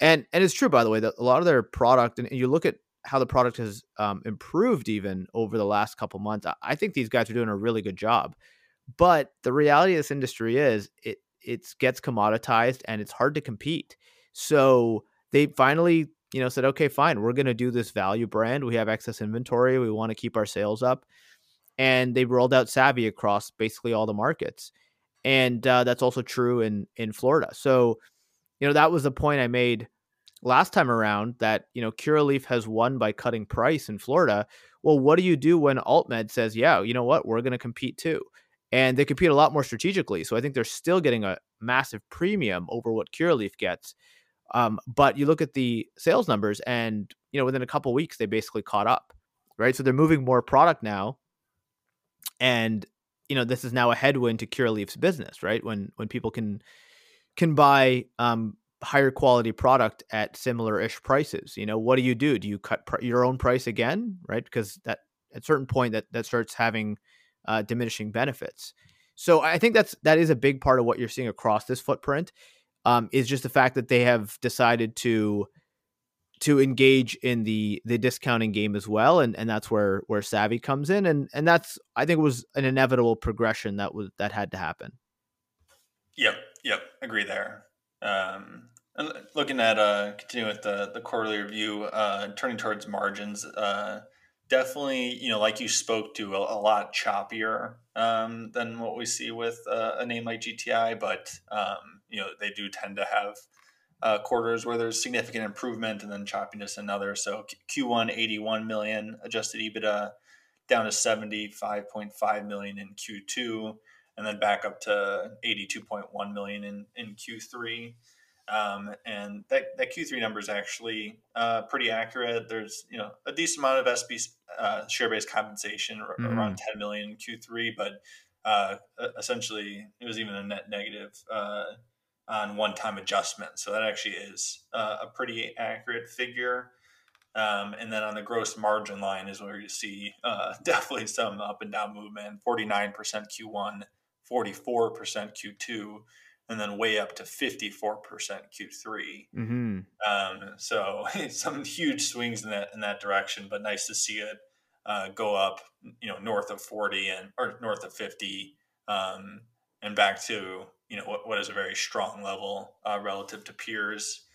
And and it's true, by the way, that a lot of their product, and you look at how the product has um, improved even over the last couple months. I think these guys are doing a really good job. But the reality of this industry is it it gets commoditized and it's hard to compete. So they finally you know said okay fine we're going to do this value brand. We have excess inventory. We want to keep our sales up. And they rolled out savvy across basically all the markets. And uh, that's also true in in florida. So you know that was the point i made last time around that you know curaleaf has won by cutting price in florida. Well what do you do when altmed says yeah you know what? We're going to compete too. And they compete a lot more strategically. So i think they're still getting a massive premium over what curaleaf gets um, but you look at the sales numbers, and you know within a couple weeks they basically caught up, right? So they're moving more product now, and you know this is now a headwind to Curaleaf's business, right? When when people can can buy um, higher quality product at similar ish prices, you know what do you do? Do you cut pr- your own price again, right? Because that at certain point that that starts having uh, diminishing benefits. So I think that's that is a big part of what you're seeing across this footprint um, is just the fact that they have decided to to engage in the the discounting game as well and and that's where where savvy comes in and and that's i think was an inevitable progression that was that had to happen yep yep agree there um looking at uh continuing with the the quarterly review uh turning towards margins uh definitely, you know, like you spoke to, a, a lot choppier um, than what we see with uh, a name like GTI. But um, you know, they do tend to have uh, quarters where there's significant improvement and then choppiness in others. So Q1 81 million adjusted EBITDA down to 75.5 million in Q2 and then back up to 82.1 million in, in Q3. Um, and that, that Q3 number is actually uh, pretty accurate. There's you know a decent amount of SB uh, share-based compensation mm-hmm. around 10 million in Q3, but uh, essentially it was even a net negative on one-time adjustment. So that actually is uh, a pretty accurate figure. Um, and then on the gross margin line is where you see uh, definitely some up and down movement 49% Q1, 44% Q2, and then way up to 54% Q3. Mm-hmm. Um, so some huge swings in that in that direction, but nice to see it uh, go up, you know, north of 40 and or north of 50, um, and back to you know what, what is a very strong level uh, relative to peers.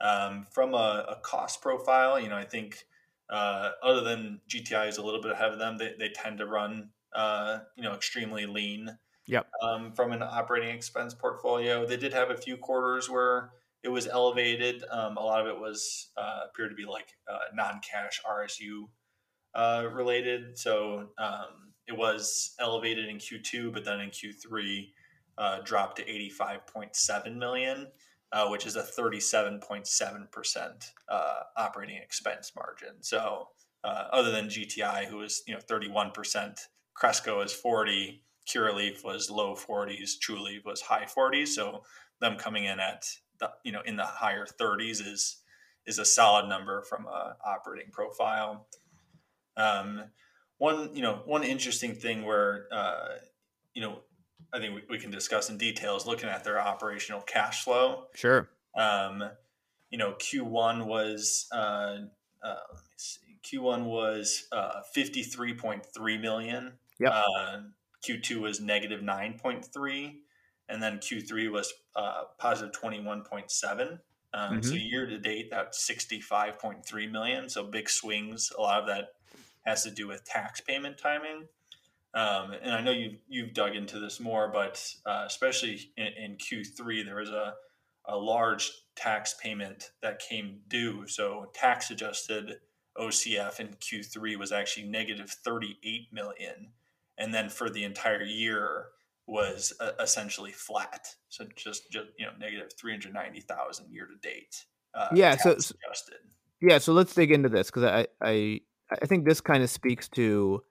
Um, from a, a, cost profile, you know, I think uh, other than GTI is a little bit ahead of them, they, they tend to run uh, you know extremely lean. Yep. Um, from an operating expense portfolio, they did have a few quarters where it was elevated. Um, a lot of it was uh, appeared to be like uh, non-cash RSU uh, related. So um, it was elevated in Q2, but then in Q3 uh, dropped to 85.7 million, uh, which is a 37.7% uh, operating expense margin. So uh, other than GTI, who was you know 31%, Cresco is 40, Curaleaf was low 40s, Trulieve was high 40s. So them coming in at the you know in the higher 30s is is a solid number from a operating profile. Um, one, you know, one interesting thing where, uh, you know, I think we, we, can discuss in detail is looking at their operational cash flow. Sure. Um, you know, Q1 was, uh, uh, let me see, Q1 was uh, 53.3 million. Yep. Uh, Q2 was negative 9.3. And then Q3 was uh, positive 21.7. Um, mm-hmm. So year to date, that's 65.3 million. So big swings. A lot of that has to do with tax payment timing. Um, and I know you've, you've dug into this more, but uh, especially in, in, Q3, there was a, a large tax payment that came due. So tax adjusted OCF in Q3 was actually negative 38 million. And then for the entire year was uh, essentially flat. So just, just, you know, negative 390,000 year to date. Uh, yeah. So, adjusted. yeah. So let's dig into this because I, I, I think this kind of speaks to,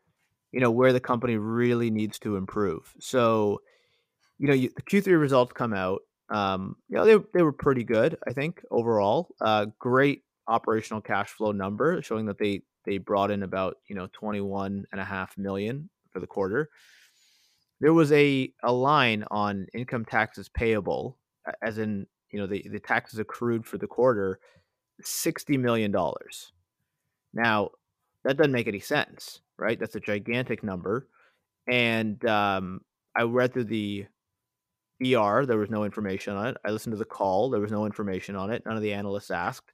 you know, where the company really needs to improve. So, you know, you, the Q3 results come out. Um, you know, they they were pretty good, I think overall. Uh, great operational cash flow number showing that they they brought in about you know 21 and a half million for the quarter there was a a line on income taxes payable as in you know the, the taxes accrued for the quarter 60 million dollars now that doesn't make any sense, right? That's a gigantic number. And um, I read through the ER, there was no information on it. I listened to the call, there was no information on it. None of the analysts asked.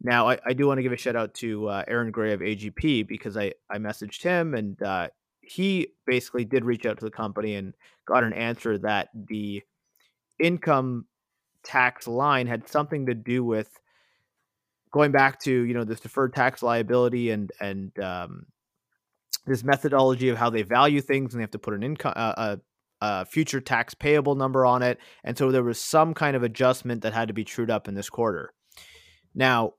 Now, I, I do want to give a shout out to uh, Aaron Grey of AGP because I, I messaged him and uh, he basically did reach out to the company and got an answer that the income tax line had something to do with going back to you know this deferred tax liability and and um, this methodology of how they value things and they have to put an income uh, a, a, future tax payable number on it. And so there was some kind of adjustment that had to be trued up in this quarter. Now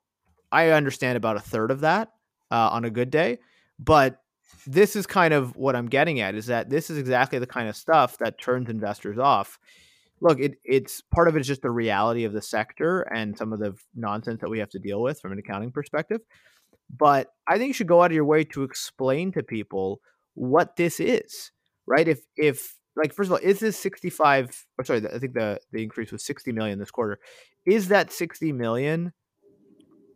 i understand about a third of that uh, on a good day but this is kind of what i'm getting at is that this is exactly the kind of stuff that turns investors off look, it, it's part of it is just the reality of the sector and some of the nonsense that we have to deal with from an accounting perspective. But I think you should go out of your way to explain to people what this is, right? If if like first of all, is this 65 or sorry, I think the the increase was 60 million this quarter. Is that 60 million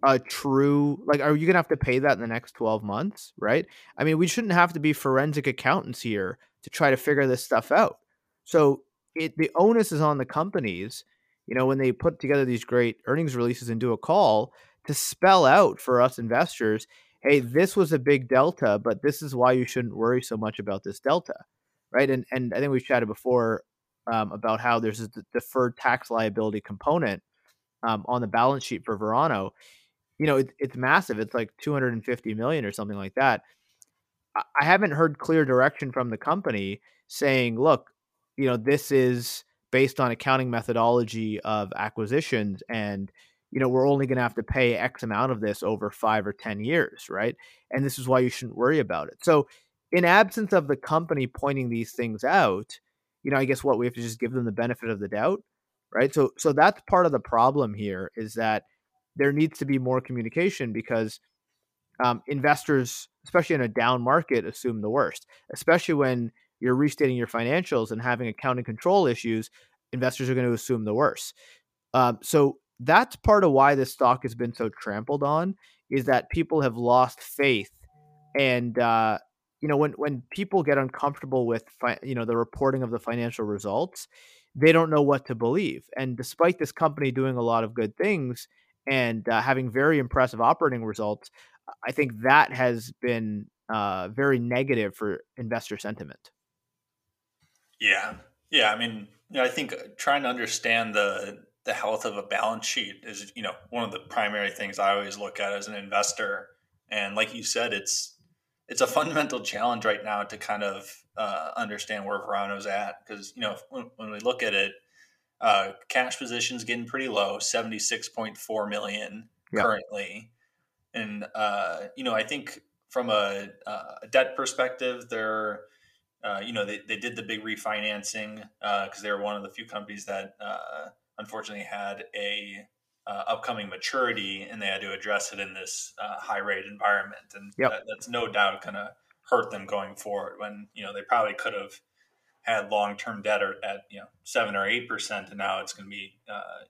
a true like are you going to have to pay that in the next 12 months, right? I mean, we shouldn't have to be forensic accountants here to try to figure this stuff out. So it the onus is on the companies, you know, when they put together these great earnings releases and do a call to spell out for us investors, hey, this was a big delta, but this is why you shouldn't worry so much about this delta, right? And and I think we've chatted before um, about how there's a deferred tax liability component um, on the balance sheet for Verano. You know, it, it's massive. It's like 250 million or something like that. I, I haven't heard clear direction from the company saying, look, you know, this is based on accounting methodology of acquisitions and you know we're only going to have to pay x amount of this over 5 or 10 years right? And this is why you shouldn't worry about it. So in absence of the company pointing these things out you know i guess what we have to just give them the benefit of the doubt right? So so that's part of the problem here is that there needs to be more communication because um, investors especially in a down market assume the worst especially when you're restating your financials and having accounting control issues, investors are going to assume the worst. Um, so that's part of why this stock has been so trampled on is that people have lost faith and uh, you know when when people get uncomfortable with fi- you know the reporting of the financial results they don't know what to believe and despite this company doing a lot of good things and uh, having very impressive operating results i think that has been uh, very negative for investor sentiment yeah, yeah. I mean, you know, I think trying to understand the the health of a balance sheet is, you know, one of the primary things I always look at as an investor. And like you said, it's it's a fundamental challenge right now to kind of uh, understand where Verano's at because you know when, when, we look at it, uh, cash position's getting pretty low, seventy six point four million currently, and uh, you know I think from a, uh, a debt perspective, they're uh, you know, they, they did the big refinancing because uh, they were one of the few companies that uh, unfortunately had a uh, upcoming maturity and they had to address it in this uh, high rate environment. And yep. that, that's no doubt going to hurt them going forward when, you know, they probably could have had long-term debt at, you know, seven or 8%. And now it's going to be,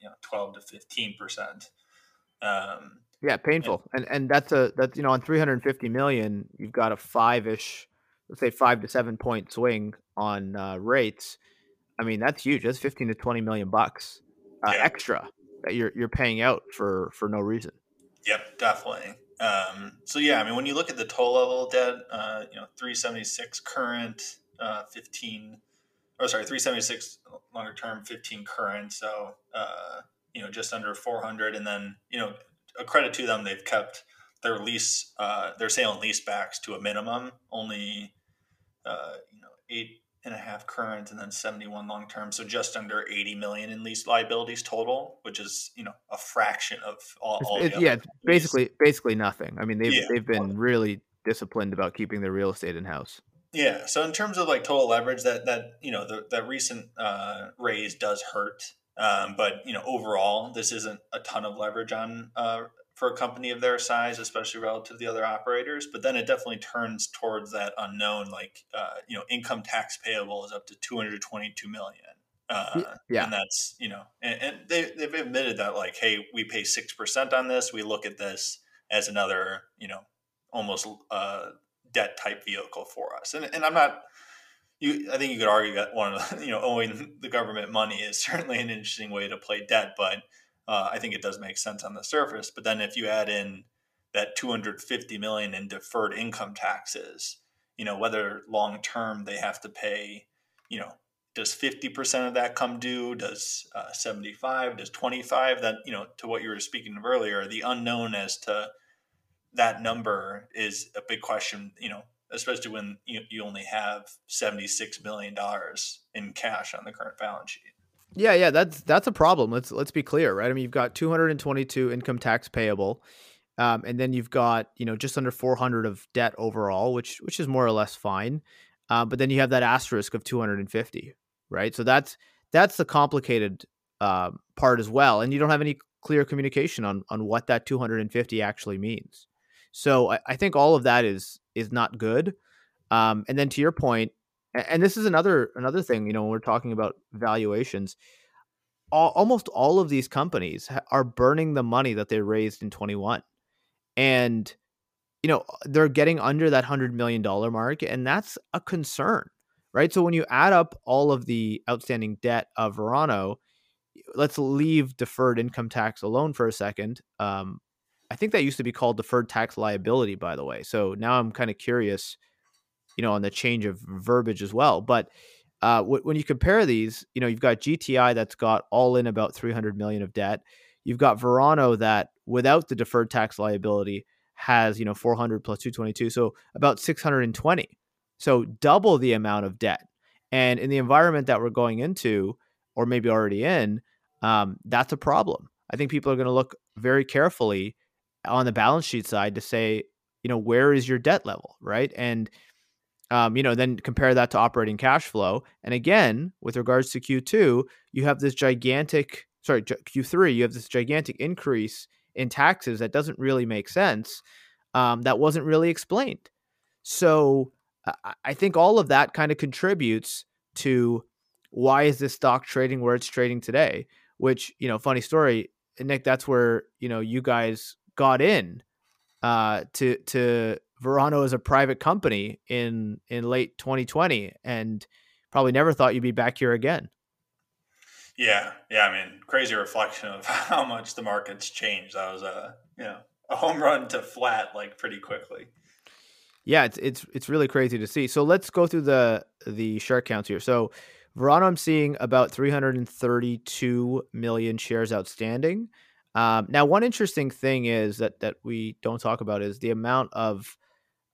you know, 12 to 15%. Um, yeah, painful. And, and and that's a that's you know on 350 million, you've got a five ish let's say five to seven point swing on uh, rates, I mean that's huge. That's fifteen to twenty million bucks uh, yeah. extra that you're you're paying out for for no reason. Yep, definitely. Um, so yeah, I mean when you look at the toll level debt, uh, you know, three seventy six current, uh, fifteen. Oh, sorry, three seventy six longer term, fifteen current. So uh, you know, just under four hundred, and then you know, a credit to them, they've kept their lease, uh, their sale and lease backs to a minimum, only uh, you know eight and a half current and then 71 long term. So just under 80 million in lease liabilities total which is you know a fraction of all, all it, yeah basically basically nothing. I mean they've, yeah. they've been really disciplined about keeping their real estate in house yeah. So in terms of like total leverage that that you know the, that recent uh, raise does hurt. Um, but you know overall this isn't a ton of leverage on uh, for a company of their size, especially relative to the other operators. But then it definitely turns towards that unknown, like uh, you know, income tax payable is up to two hundred twenty-two million. Uh, yeah, and that's you know, and, and, they they've admitted that like, hey, we pay six percent on this. We look at this as another you know, almost uh, debt type vehicle for us. And and I'm not. You, I think you could argue that one of the, you know owing the government money is certainly an interesting way to play debt, but uh, I think it does make sense on the surface. But then if you add in that 250 million in deferred income taxes, you know, whether long term they have to pay, you know, does 50% of that come due? Does uh, 75? Does 25? That, you know, to what you were speaking of earlier, the unknown as to that number is a big question, you know, especially when you, you only have $76 million in cash on the current balance sheet. Yeah, yeah, that's that's a problem. Let's let's be clear, right? I mean, you've got 222 income tax payable, um, and then you've got you know just under 400 of debt overall, which which is more or less fine. Uh, but then you have that asterisk of 250, right? So that's that's the complicated uh, part as well, and you don't have any clear communication on on what that 250 actually means. So I, I think all of that is is not good. Um, and then to your point, and this is another another thing you know when we're talking about valuations all, almost all of these companies are burning the money that they raised in 21 and you know they're getting under that 100 million dollar mark and that's a concern right so when you add up all of the outstanding debt of verano let's leave deferred income tax alone for a second um, I think that used to be called deferred tax liability, by the way. So now I'm kind of curious, you know, on the change of verbiage as well. But uh, when you compare these, you know, you've got GTI that's got all in about 300 million of debt. You've got Verano that without the deferred tax liability has, you know, 400 plus 222, so about 620. So double the amount of debt. And in the environment that we're going into, or maybe already in, um, that's a problem. I think people are going to look very carefully on the balance sheet side to say, you know, where is your debt level, right? And um, you know, then compare that to operating cash flow. And again, with regards to Q2, you have this gigantic, sorry, Q3, you have this gigantic increase in taxes that doesn't really make sense. Um, that wasn't really explained. So I think all of that kind of contributes to why is this stock trading where it's trading today? Which, you know, funny story, Nick, that's where, you know, you guys got in uh, to to Verano as a private company in in late 2020 and probably never thought you'd be back here again. Yeah, yeah. I mean, crazy reflection of how much the market's changed. That was a you know a home run to flat like pretty quickly. Yeah, it's it's it's really crazy to see. So let's go through the the share counts here. So Verano, I'm seeing about 332 million shares outstanding. Um, now, one interesting thing is that that we don't talk about is the amount of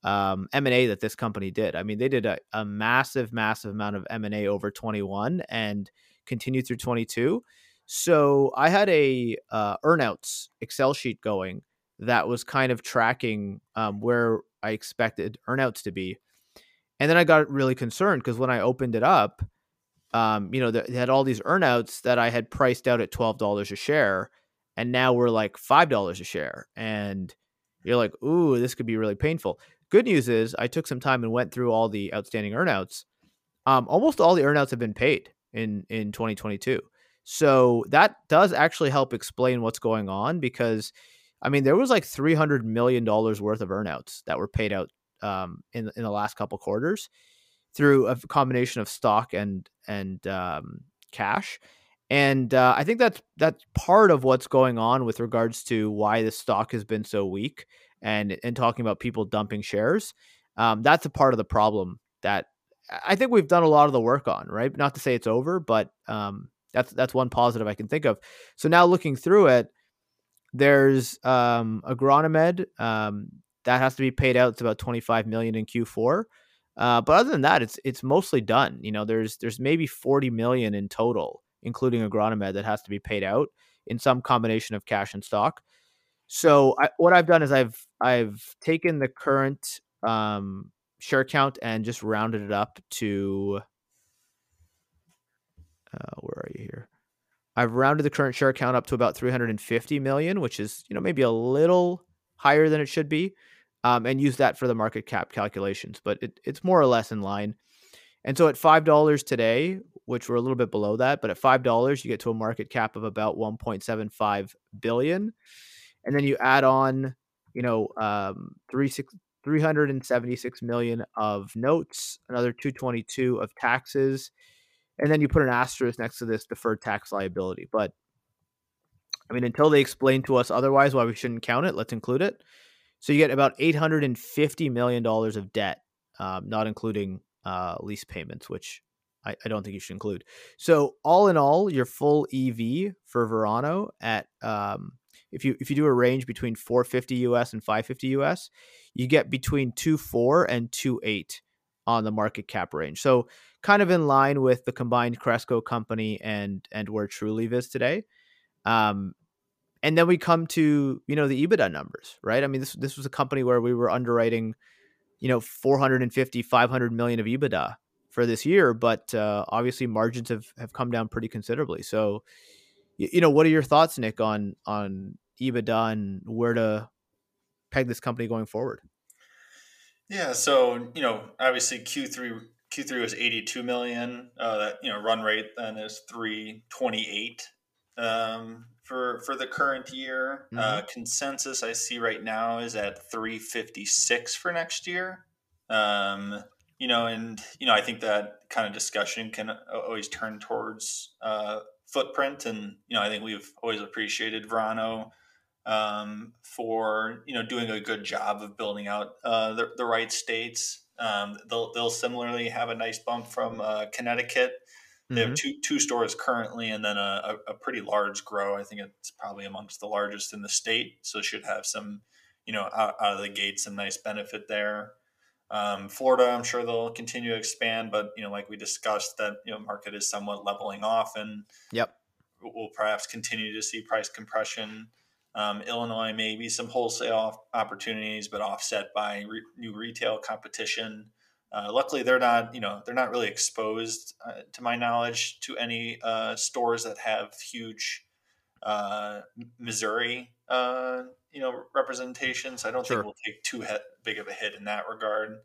um, M&A that this company did. I mean, they did a, a massive, massive amount of M&A over 21 and continued through 22. So I had a uh, earnouts Excel sheet going that was kind of tracking um, where I expected earnouts to be. And then I got really concerned because when I opened it up, um, you know, they had all these earnouts that I had priced out at $12 a share. And now we're like $5 a share. And you're like, ooh, this could be really painful. Good news is I took some time and went through all the outstanding earnouts. Um, almost all the earnouts have been paid in in 2022. So that does actually help explain what's going on because I mean there was like 300 million dollars worth of earnouts that were paid out um, in in the last couple quarters through a combination of stock and and um, cash. And uh, I think that's that's part of what's going on with regards to why the stock has been so weak and and talking about people dumping shares. Um, that's a part of the problem that I think we've done a lot of the work on. Right, not to say it's over, but um, that's that's one positive I can think of. So now looking through it, there's um, Agronomed um, that has to be paid out. It's about 25 million in Q4. Uh, but other than that, it's it's mostly done. You know, there's there's maybe 40 million in total, including Agronomed, that has to be paid out in some combination of cash and stock. So I, what I've done is I've I've taken the current um, share count and just rounded it up to uh, where are you here? I've rounded the current share count up to about 350 million, which is you know maybe a little higher than it should be, um, and use that for the market cap calculations. But it, it's more or less in line. And so at five dollars today, which we're a little bit below that, but at five dollars you get to a market cap of about 1.75 billion and then you add on, you know, um, three six. 376 million of notes, another 222 of taxes, and then you put an asterisk next to this deferred tax liability. But I mean, until they explain to us otherwise why we shouldn't count it, let's include it. So you get about 850 million dollars of debt, um, not including uh, lease payments, which I, I, don't think you should include. So all in all, your full EV for Verano at um, if you if you do a range between 450 US and 550 US, you get between 2.4 and 2.8 on the market cap range. So kind of in line with the combined Cresco company and and where Trulieve is today. Um, and then we come to you know the EBITDA numbers, right? I mean this this was a company where we were underwriting, you know, 450 500 million of EBITDA for this year, but uh, obviously margins have have come down pretty considerably. So you know, what are your thoughts, Nick, on on EBITDA and where to peg this company going forward? Yeah, so you know, obviously Q three Q three was eighty two million. Uh, that you know run rate then is three twenty eight um, for for the current year. Uh, mm-hmm. Uh, consensus I see right now is at three fifty six for next year. Um, you know, and you know, I think that kind of discussion can always turn towards uh, footprint. And, you know, I think we've always appreciated Verano um, for you know doing a good job of building out uh, the, the right states. Um, they'll they'll similarly have a nice bump from uh, Connecticut. They have mm-hmm. two two stores currently, and then a, a, a, pretty large grow. I think it's probably amongst the largest in the state, so should have some, you know, out, out of the gate some nice benefit there. Um, Florida, I'm sure they'll continue to expand, but you know, like we discussed, that you know market is somewhat leveling off, and yep, we'll perhaps continue to see price compression. Um, Illinois, maybe some wholesale opportunities, but offset by re- new retail competition. Uh, luckily, they're not, you know, they're not really exposed, uh, to my knowledge, to any uh, stores that have huge uh, Missouri, uh, you know, representations. I don't sure. think we'll take too he- big of a hit in that regard.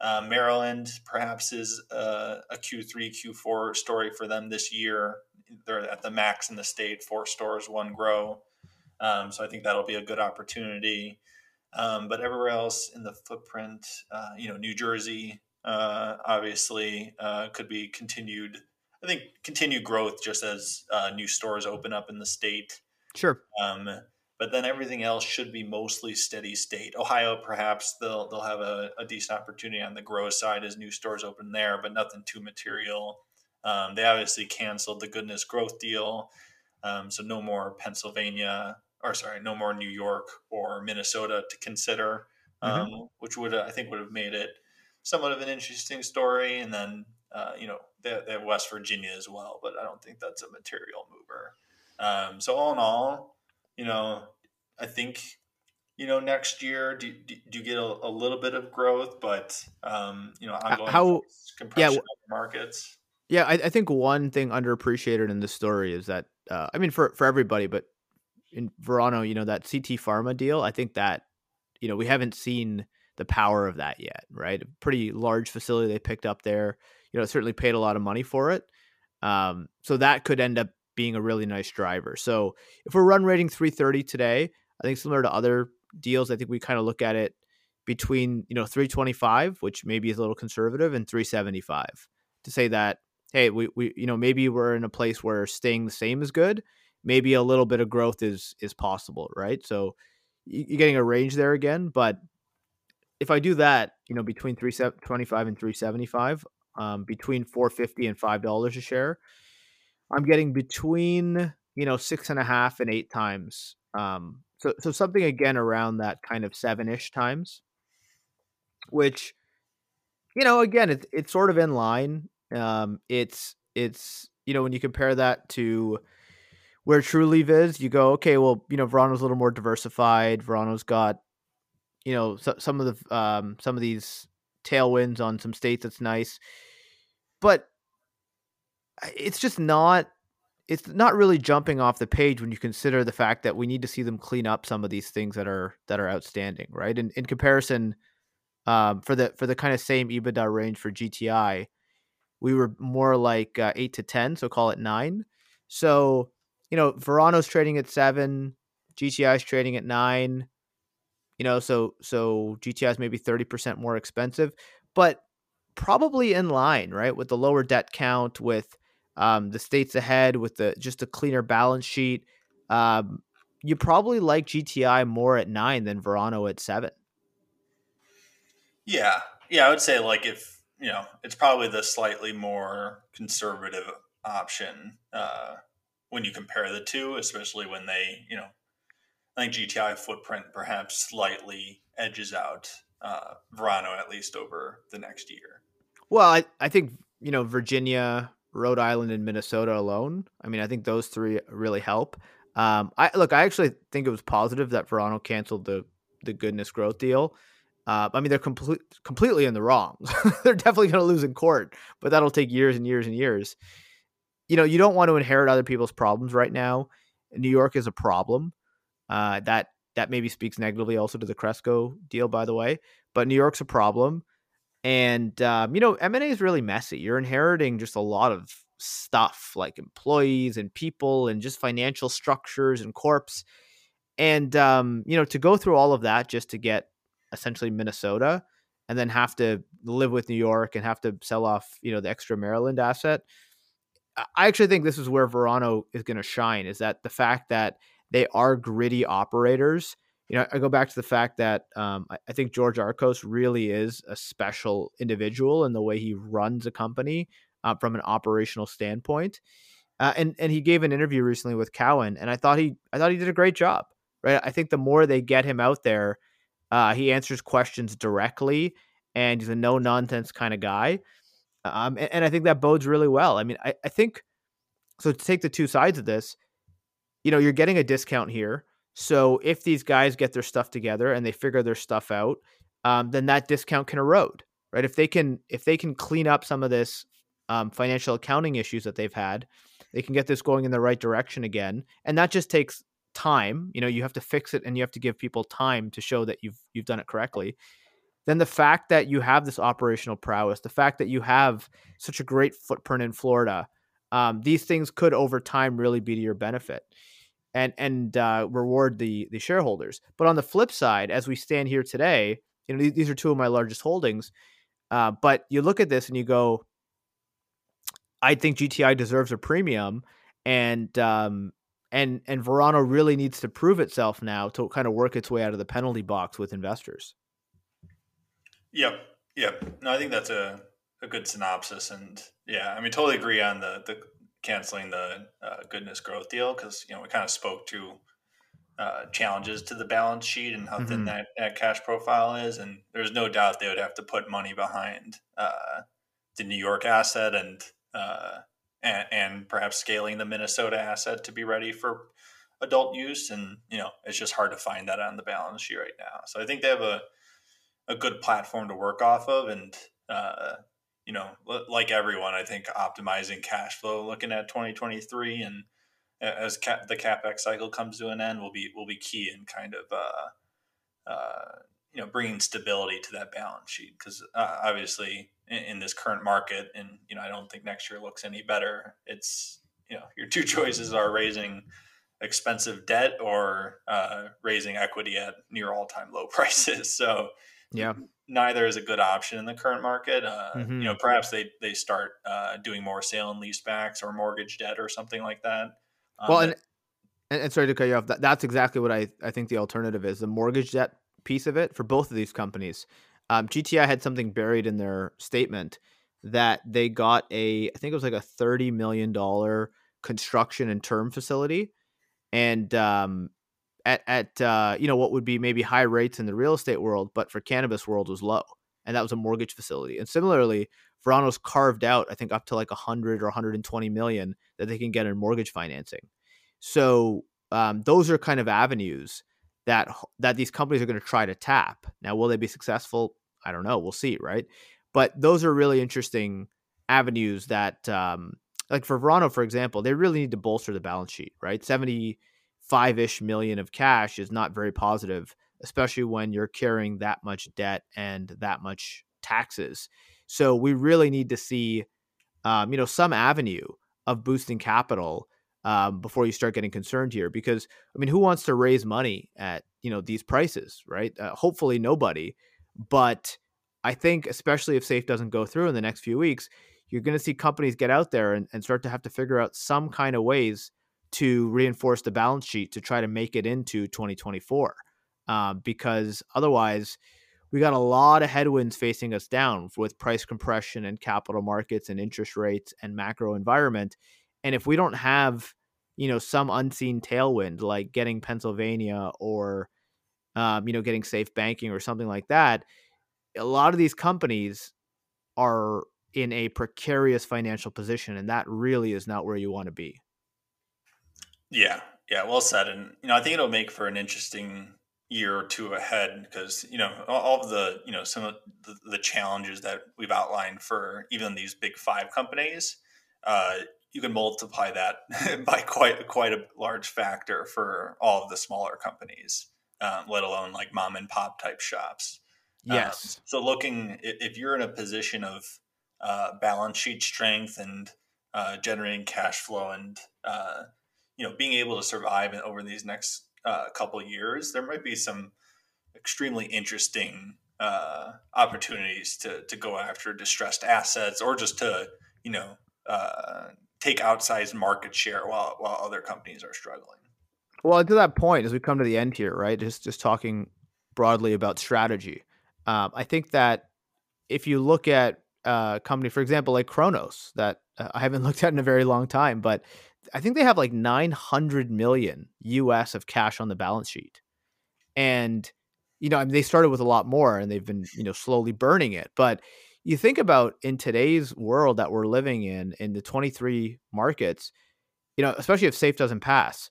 Uh, Maryland perhaps is a, a Q3, Q4 story for them this year. They're at the max in the state, four stores, one grow. Um, so I think that'll be a good opportunity. Um, but everywhere else in the footprint, uh, you know, New Jersey uh, obviously uh, could be continued. I think continued growth just as uh, new stores open up in the state. Sure. Um, but then everything else should be mostly steady state. Ohio, perhaps they'll they'll have a, a decent opportunity on the grow side as new stores open there, but nothing too material. Um, they obviously canceled the Goodness Growth deal, um, so no more Pennsylvania or sorry, no more New York or Minnesota to consider, mm-hmm. um, mm-hmm. which would I think would have made it somewhat of an interesting story. And then uh, you know they, they, have West Virginia as well, but I don't think that's a material mover. Um, so all in all, you know, I think you know next year do, do, do you get a, a, little bit of growth, but um, you know ongoing how compression yeah, markets. Yeah, I, I, think one thing underappreciated in this story is that uh, I mean for for everybody, but in Verano, you know, that CT Pharma deal, I think that, you know, we haven't seen the power of that yet, right? A pretty large facility they picked up there. You know, certainly paid a lot of money for it. Um, so that could end up being a really nice driver. So if we're run rating 330 today, I think similar to other deals, I think we kind of look at it between, you know, 325, which maybe is a little conservative, and 375 to say that, hey, we, we you know, maybe we're in a place where staying the same is good maybe a little bit of growth is is possible, right? So you're getting a range there again, but if I do that, you know, between 325 and 375, um, between 450 and five dollars a share, I'm getting between you know six and a half and eight times. Um, so so something again around that kind of seven ish times, which you know again it's it's sort of in line. Um, it's it's you know when you compare that to where Trulieve is, you go, okay, well, you know, Verano's a little more diversified. Verano's got, you know, so, some of the um, some of these tailwinds on some states that's nice, but it's just not. It's not really jumping off the page when you consider the fact that we need to see them clean up some of these things that are that are outstanding, right? In in comparison, um, for the for the kind of same EBITDA range for GTI, we were more like uh, eight to ten, so call it nine. So you know, Verano's trading at seven, GTI is trading at nine. You know, so so GTI is maybe thirty percent more expensive, but probably in line, right, with the lower debt count, with um, the states ahead, with the just a cleaner balance sheet. Um, you probably like GTI more at nine than Verano at seven. Yeah, yeah, I would say like if you know, it's probably the slightly more conservative option. Uh, when you compare the two, especially when they, you know, I think GTI footprint perhaps slightly edges out uh, Verano at least over the next year. Well, I, I think, you know, Virginia, Rhode Island, and Minnesota alone, I mean, I think those three really help. Um, I look, I actually think it was positive that Verano canceled the the goodness growth deal. Uh, I mean, they're complete, completely in the wrong. they're definitely going to lose in court, but that'll take years and years and years you know, you don't want to inherit other people's problems right now. New York is a problem. Uh, that that maybe speaks negatively also to the Cresco deal, by the way. But New York's a problem, and um, you know, M and A is really messy. You're inheriting just a lot of stuff like employees and people and just financial structures and corps. And um, you know, to go through all of that just to get essentially Minnesota and then have to live with New York and have to sell off, you know, the extra Maryland asset I actually think this is where Verano is going to shine. Is that the fact that they are gritty operators. You know, I go back to the fact that um, I, think George Archos really is a special individual in the way he runs a company uh, from an operational standpoint. Uh, and and he gave an interview recently with Cowen, and I thought he I thought he did a great job. Right, I think the more they get him out there, uh, he answers questions directly, and he's a no nonsense kind of guy. Um, and, and, I think that bodes really well. I mean, I, I think so. To take the two sides of this, you know, you're getting a discount here. So if these guys get their stuff together and they figure their stuff out, um, then that discount can erode, right? If they can if they can clean up some of this um, financial accounting issues that they've had, they can get this going in the right direction again, and that just takes time. You know, you have to fix it, and you have to give people time to show that you've you've done it correctly. Then the fact that you have this operational prowess, the fact that you have such a great footprint in Florida, um, these things could over time really be to your benefit and and uh, reward the the shareholders. But on the flip side, as we stand here today, you know these, are two of my largest holdings. Uh, but you look at this and you go, I think GTI deserves a premium, and um, and and Verano really needs to prove itself now to kind of work its way out of the penalty box with investors. Yep, yep. No, I think that's a a good synopsis, and yeah, I mean, totally agree on the the canceling the uh, goodness growth deal because you know we kind of spoke to uh, challenges to the balance sheet and how mm-hmm. thin that, that cash profile is, and there's no doubt they would have to put money behind uh, the New York asset and uh, and, and perhaps scaling the Minnesota asset to be ready for adult use. And you know, it's just hard to find that on the balance sheet right now. So I think they have a a good platform to work off of, and uh, you know, like everyone, I think optimizing cash flow, looking at 2023, and as cap, the capex cycle comes to an end, will be will be key in kind of uh, uh, you know bringing stability to that balance sheet. Because uh, obviously in, in, this current market and you know i don't think next year looks any better. It's you know your two choices are raising expensive debt or uh, raising equity at near all-time low prices. So yeah neither is a good option in the current market uh, mm-hmm. you know perhaps they they start uh, doing more sale and lease backs or mortgage debt or something like that um, well and, and, and sorry to cut you off that, that's exactly what I, I think the alternative is the mortgage debt piece of it for both of these companies. Um, GTI had something buried in their statement that they got a, I think it was like a thirty million dollar construction and term facility, and um, at at uh, you know what would be maybe high rates in the real estate world, but for cannabis world was low, and that was a mortgage facility. And similarly, Verano's carved out, I think, up to like hundred or 120 million that they can get in mortgage financing. So um, those are kind of avenues that that these companies are going to try to tap. Now, will they be successful? I don't know. We'll see, right? But those are really interesting avenues that, um, like for Verano, for example, they really need to bolster the balance sheet, right? Seventy-five ish million of cash is not very positive, especially when you're carrying that much debt and that much taxes. So we really need to see, um, you know, some avenue of boosting capital um, before you start getting concerned here. Because I mean, who wants to raise money at you know these prices, right? Uh, hopefully nobody. But I think, especially if Safe doesn't go through in the next few weeks, you're going to see companies get out there and, and start to have to figure out some kind of ways to reinforce the balance sheet to try to make it into 2024. Um, because otherwise, we got a lot of headwinds facing us down with price compression and capital markets and interest rates and macro environment. And if we don't have, you know, some unseen tailwind like getting Pennsylvania or, um, you know, getting safe banking or something like that, a lot of these companies are in a precarious financial position, and that really is not where you want to be. Yeah, yeah, well said. And you know, I think it'll make for an interesting year or two ahead because you know all of the you know some of the, the challenges that we've outlined for even these big five companies. Uh, you can multiply that by quite quite a large factor for all of the smaller companies, um, let alone like mom and pop type shops. Um, yes. Um, so looking if you're in a position of uh, balance sheet strength and uh, generating cash flow and uh, you know being able to survive over these next uh, couple years, there might be some extremely interesting uh, opportunities to to go after distressed assets or just to you know uh, take outsized market share while while other companies are struggling. Well, to that point, as we come to the end here, right? Just just talking broadly about strategy, um, I think that if you look at a company, for example, like Cronos, that uh, I haven't looked at in a very long time, but I think they have like 900 million US of cash on the balance sheet. And, you know, I mean, they started with a lot more and they've been, you know, slowly burning it. But you think about in today's world that we're living in, in the 23 markets, you know, especially if safe doesn't pass,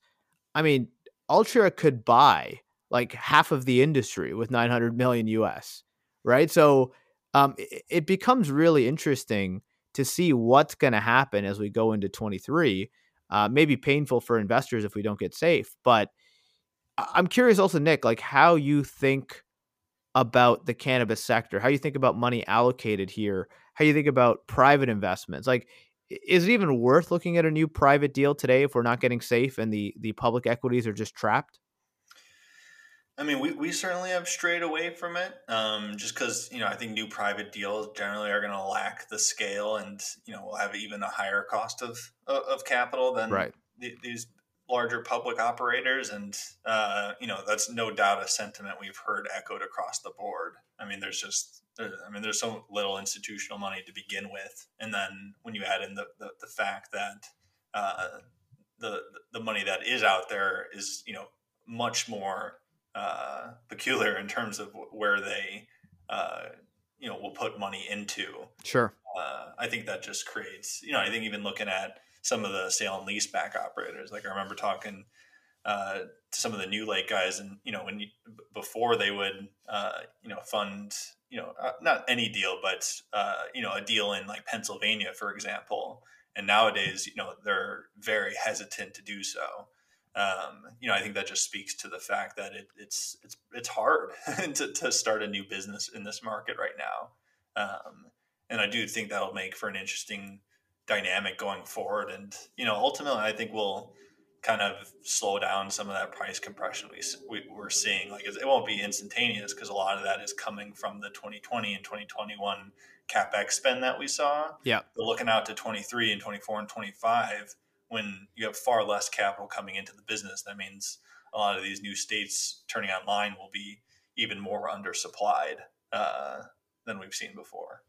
I mean, Altria could buy like half of the industry with 900 million US, right? So um, it becomes really interesting to see what's going to happen as we go into 23. Uh, maybe painful for investors if we don't get safe, but I'm curious also, Nick, like how you think about the cannabis sector, how you think about money allocated here, how you think about private investments. Like, is it even worth looking at a new private deal today if we're not getting safe and the the public equities are just trapped? I mean, we, we certainly have strayed away from it, um, just because you know I think new private deals generally are going to lack the scale, and you know will have even a higher cost of of capital than right. th- these larger public operators, and uh, you know that's no doubt a sentiment we've heard echoed across the board. I mean, there's just I mean, there's so little institutional money to begin with, and then when you add in the the, the fact that uh, the the money that is out there is you know much more uh, peculiar in terms of where they, uh, you know, will put money into. Sure. Uh, I think that just creates, you know, I think even looking at some of the sale and lease back operators, like I remember talking uh, to some of the NewLake guys, and you know, when you, before they would, uh, you know, fund, you know, uh, not any deal, but you know, a deal in like Pennsylvania, for example. And nowadays, you know, they're very hesitant to do so um, you know, I think that just speaks to the fact that it, it's it's it's hard to, to start a new business in this market right now, um, and I do think that'll make for an interesting dynamic going forward. And you know, ultimately, I think we'll kind of slow down some of that price compression we, we we're seeing. Like it won't be instantaneous because a lot of that is coming from the 2020 and 2021 capex spend that we saw. Yeah, but looking out to 23 and 24 and 25 when you have far less capital coming into the business, that means a lot of these new states turning online will be even more undersupplied uh, than we've seen before.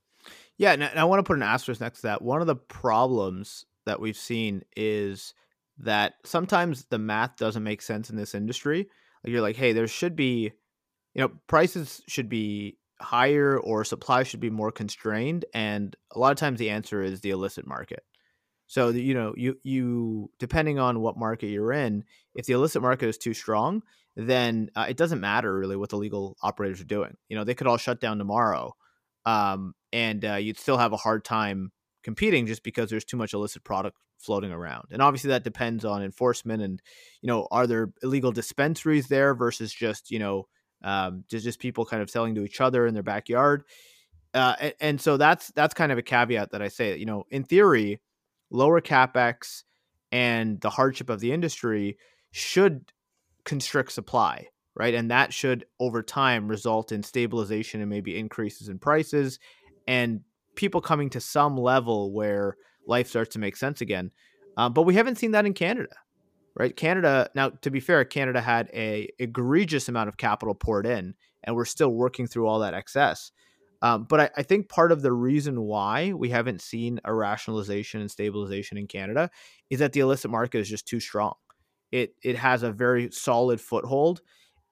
Yeah, and I want to put an asterisk next to that. One of the problems that we've seen is that sometimes the math doesn't make sense in this industry. Like you're like, hey, there should be, you know, prices should be higher or supply should be more constrained, and a lot of times the answer is the illicit market. So you know, you you depending on what market you're in, if the illicit market is too strong, then uh, it doesn't matter really what the legal operators are doing. You know, they could all shut down tomorrow, um, and uh, you'd still have a hard time competing just because there's too much illicit product floating around. And obviously that depends on enforcement and you know, are there illegal dispensaries there versus just you know, um, just just people kind of selling to each other in their backyard. Uh, and, and so that's that's kind of a caveat that I say. You know, in theory lower capex and the hardship of the industry should constrict supply, right? And that should over time result in stabilization and maybe increases in prices and people coming to some level where life starts to make sense again. Um, but we haven't seen that in Canada, right? Canada, now to be fair, Canada had a egregious amount of capital poured in, and we're still working through all that excess. Um, but I, I, think part of the reason why we haven't seen a rationalization and stabilization in Canada is that the illicit market is just too strong. It it has a very solid foothold,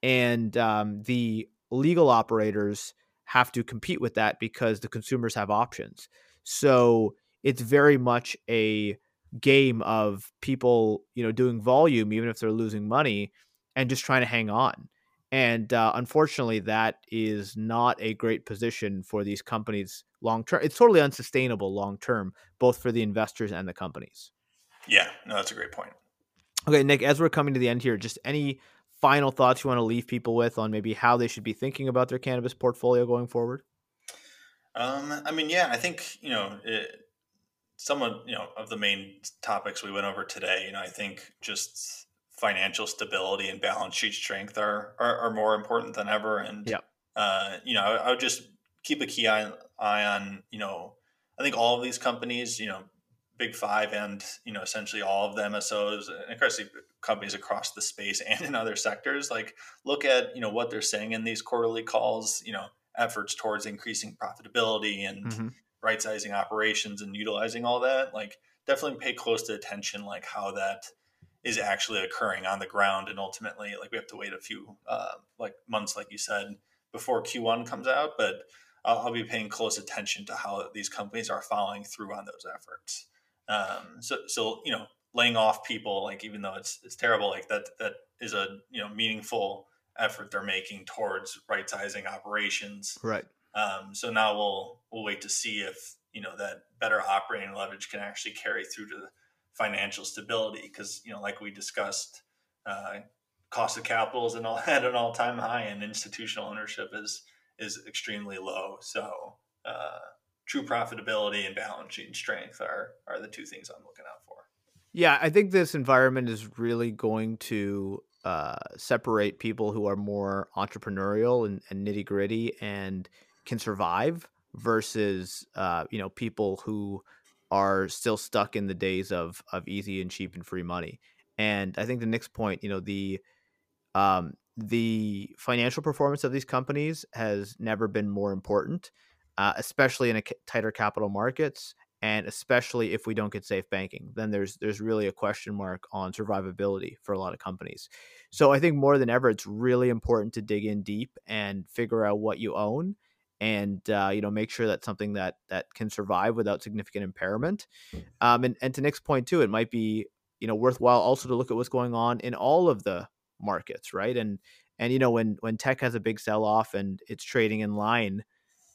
and um, the legal operators have to compete with that because the consumers have options. So it's very much a game of people, you know, doing volume even if they're losing money and just trying to hang on. And uh, unfortunately, that is not a great position for these companies long term. It's totally unsustainable long term, both for the investors and the companies. Yeah, no, that's a great point. Okay, Nick, as we're coming to the end here, just any final thoughts you want to leave people with on maybe how they should be thinking about their cannabis portfolio going forward? Um, I mean, yeah, I think you know it, some of you know of the main topics we went over today. You know, I think just financial stability and balance sheet strength are are, are more important than ever. And yeah, uh, you know, I, I, would just keep a key eye, eye on you know, I think all of these companies, you know, Big Five and you know essentially all of the MSOs and especially companies across the space and in other sectors, like look at you know what they're saying in these quarterly calls. You know efforts towards increasing profitability and mm-hmm. right sizing operations and utilizing all that. Like definitely pay close to attention like how that is actually occurring on the ground and ultimately like we have to wait a few uh, like months like you said before q1 comes out but I'll, I'll, be paying close attention to how these companies are following through on those efforts. Um, so so you know laying off people like even though it's it's terrible like that that is a you know meaningful effort they're making towards right sizing operations. Right. Um, so now we'll we'll wait to see if you know that better operating leverage can actually carry through to the financial stability because you know like we discussed uh, cost of capital is an all, at an all-time high and institutional ownership is is extremely low. So uh, true profitability and balance sheet strength are are the two things i'm looking out for. Yeah i think this environment is really going to uh, separate people who are more entrepreneurial and, and nitty gritty and can survive versus uh, you know people who are still stuck in the days of of easy and cheap and free money. And I think the next point, you know, the um, the financial performance of these companies has never been more important, uh, especially in a tighter capital markets, and especially if we don't get safe banking. Then there's there's really a question mark on survivability for a lot of companies. So I think more than ever, it's really important to dig in deep and figure out what you own and uh, you know make sure that's something that that can survive without significant impairment. Um, and and to Nick's point too, it might be you know worthwhile also to look at what's going on in all of the markets, right? And and you know when when tech has a big sell off and it's trading in line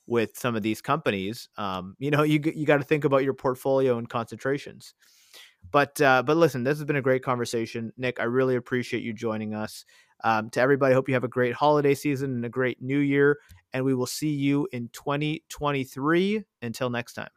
with some of these companies, um, you know you you got to think about your portfolio and concentrations. But uh, but listen, this has been a great conversation, Nick. I really appreciate you joining us. Um, to everybody, hope you have a great holiday season and a great new year and we will see you in 2023. Until next time.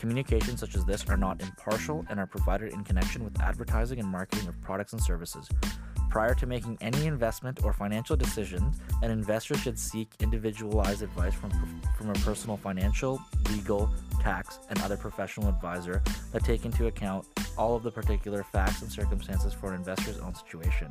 Communications such as this are not impartial and are provided in connection with advertising and marketing of products and services. Prior to making any investment or financial decision, an investor should seek individualized advice from, from a personal financial, legal, tax, and other professional advisor that take into account all of the particular facts and circumstances for an investor's own situation.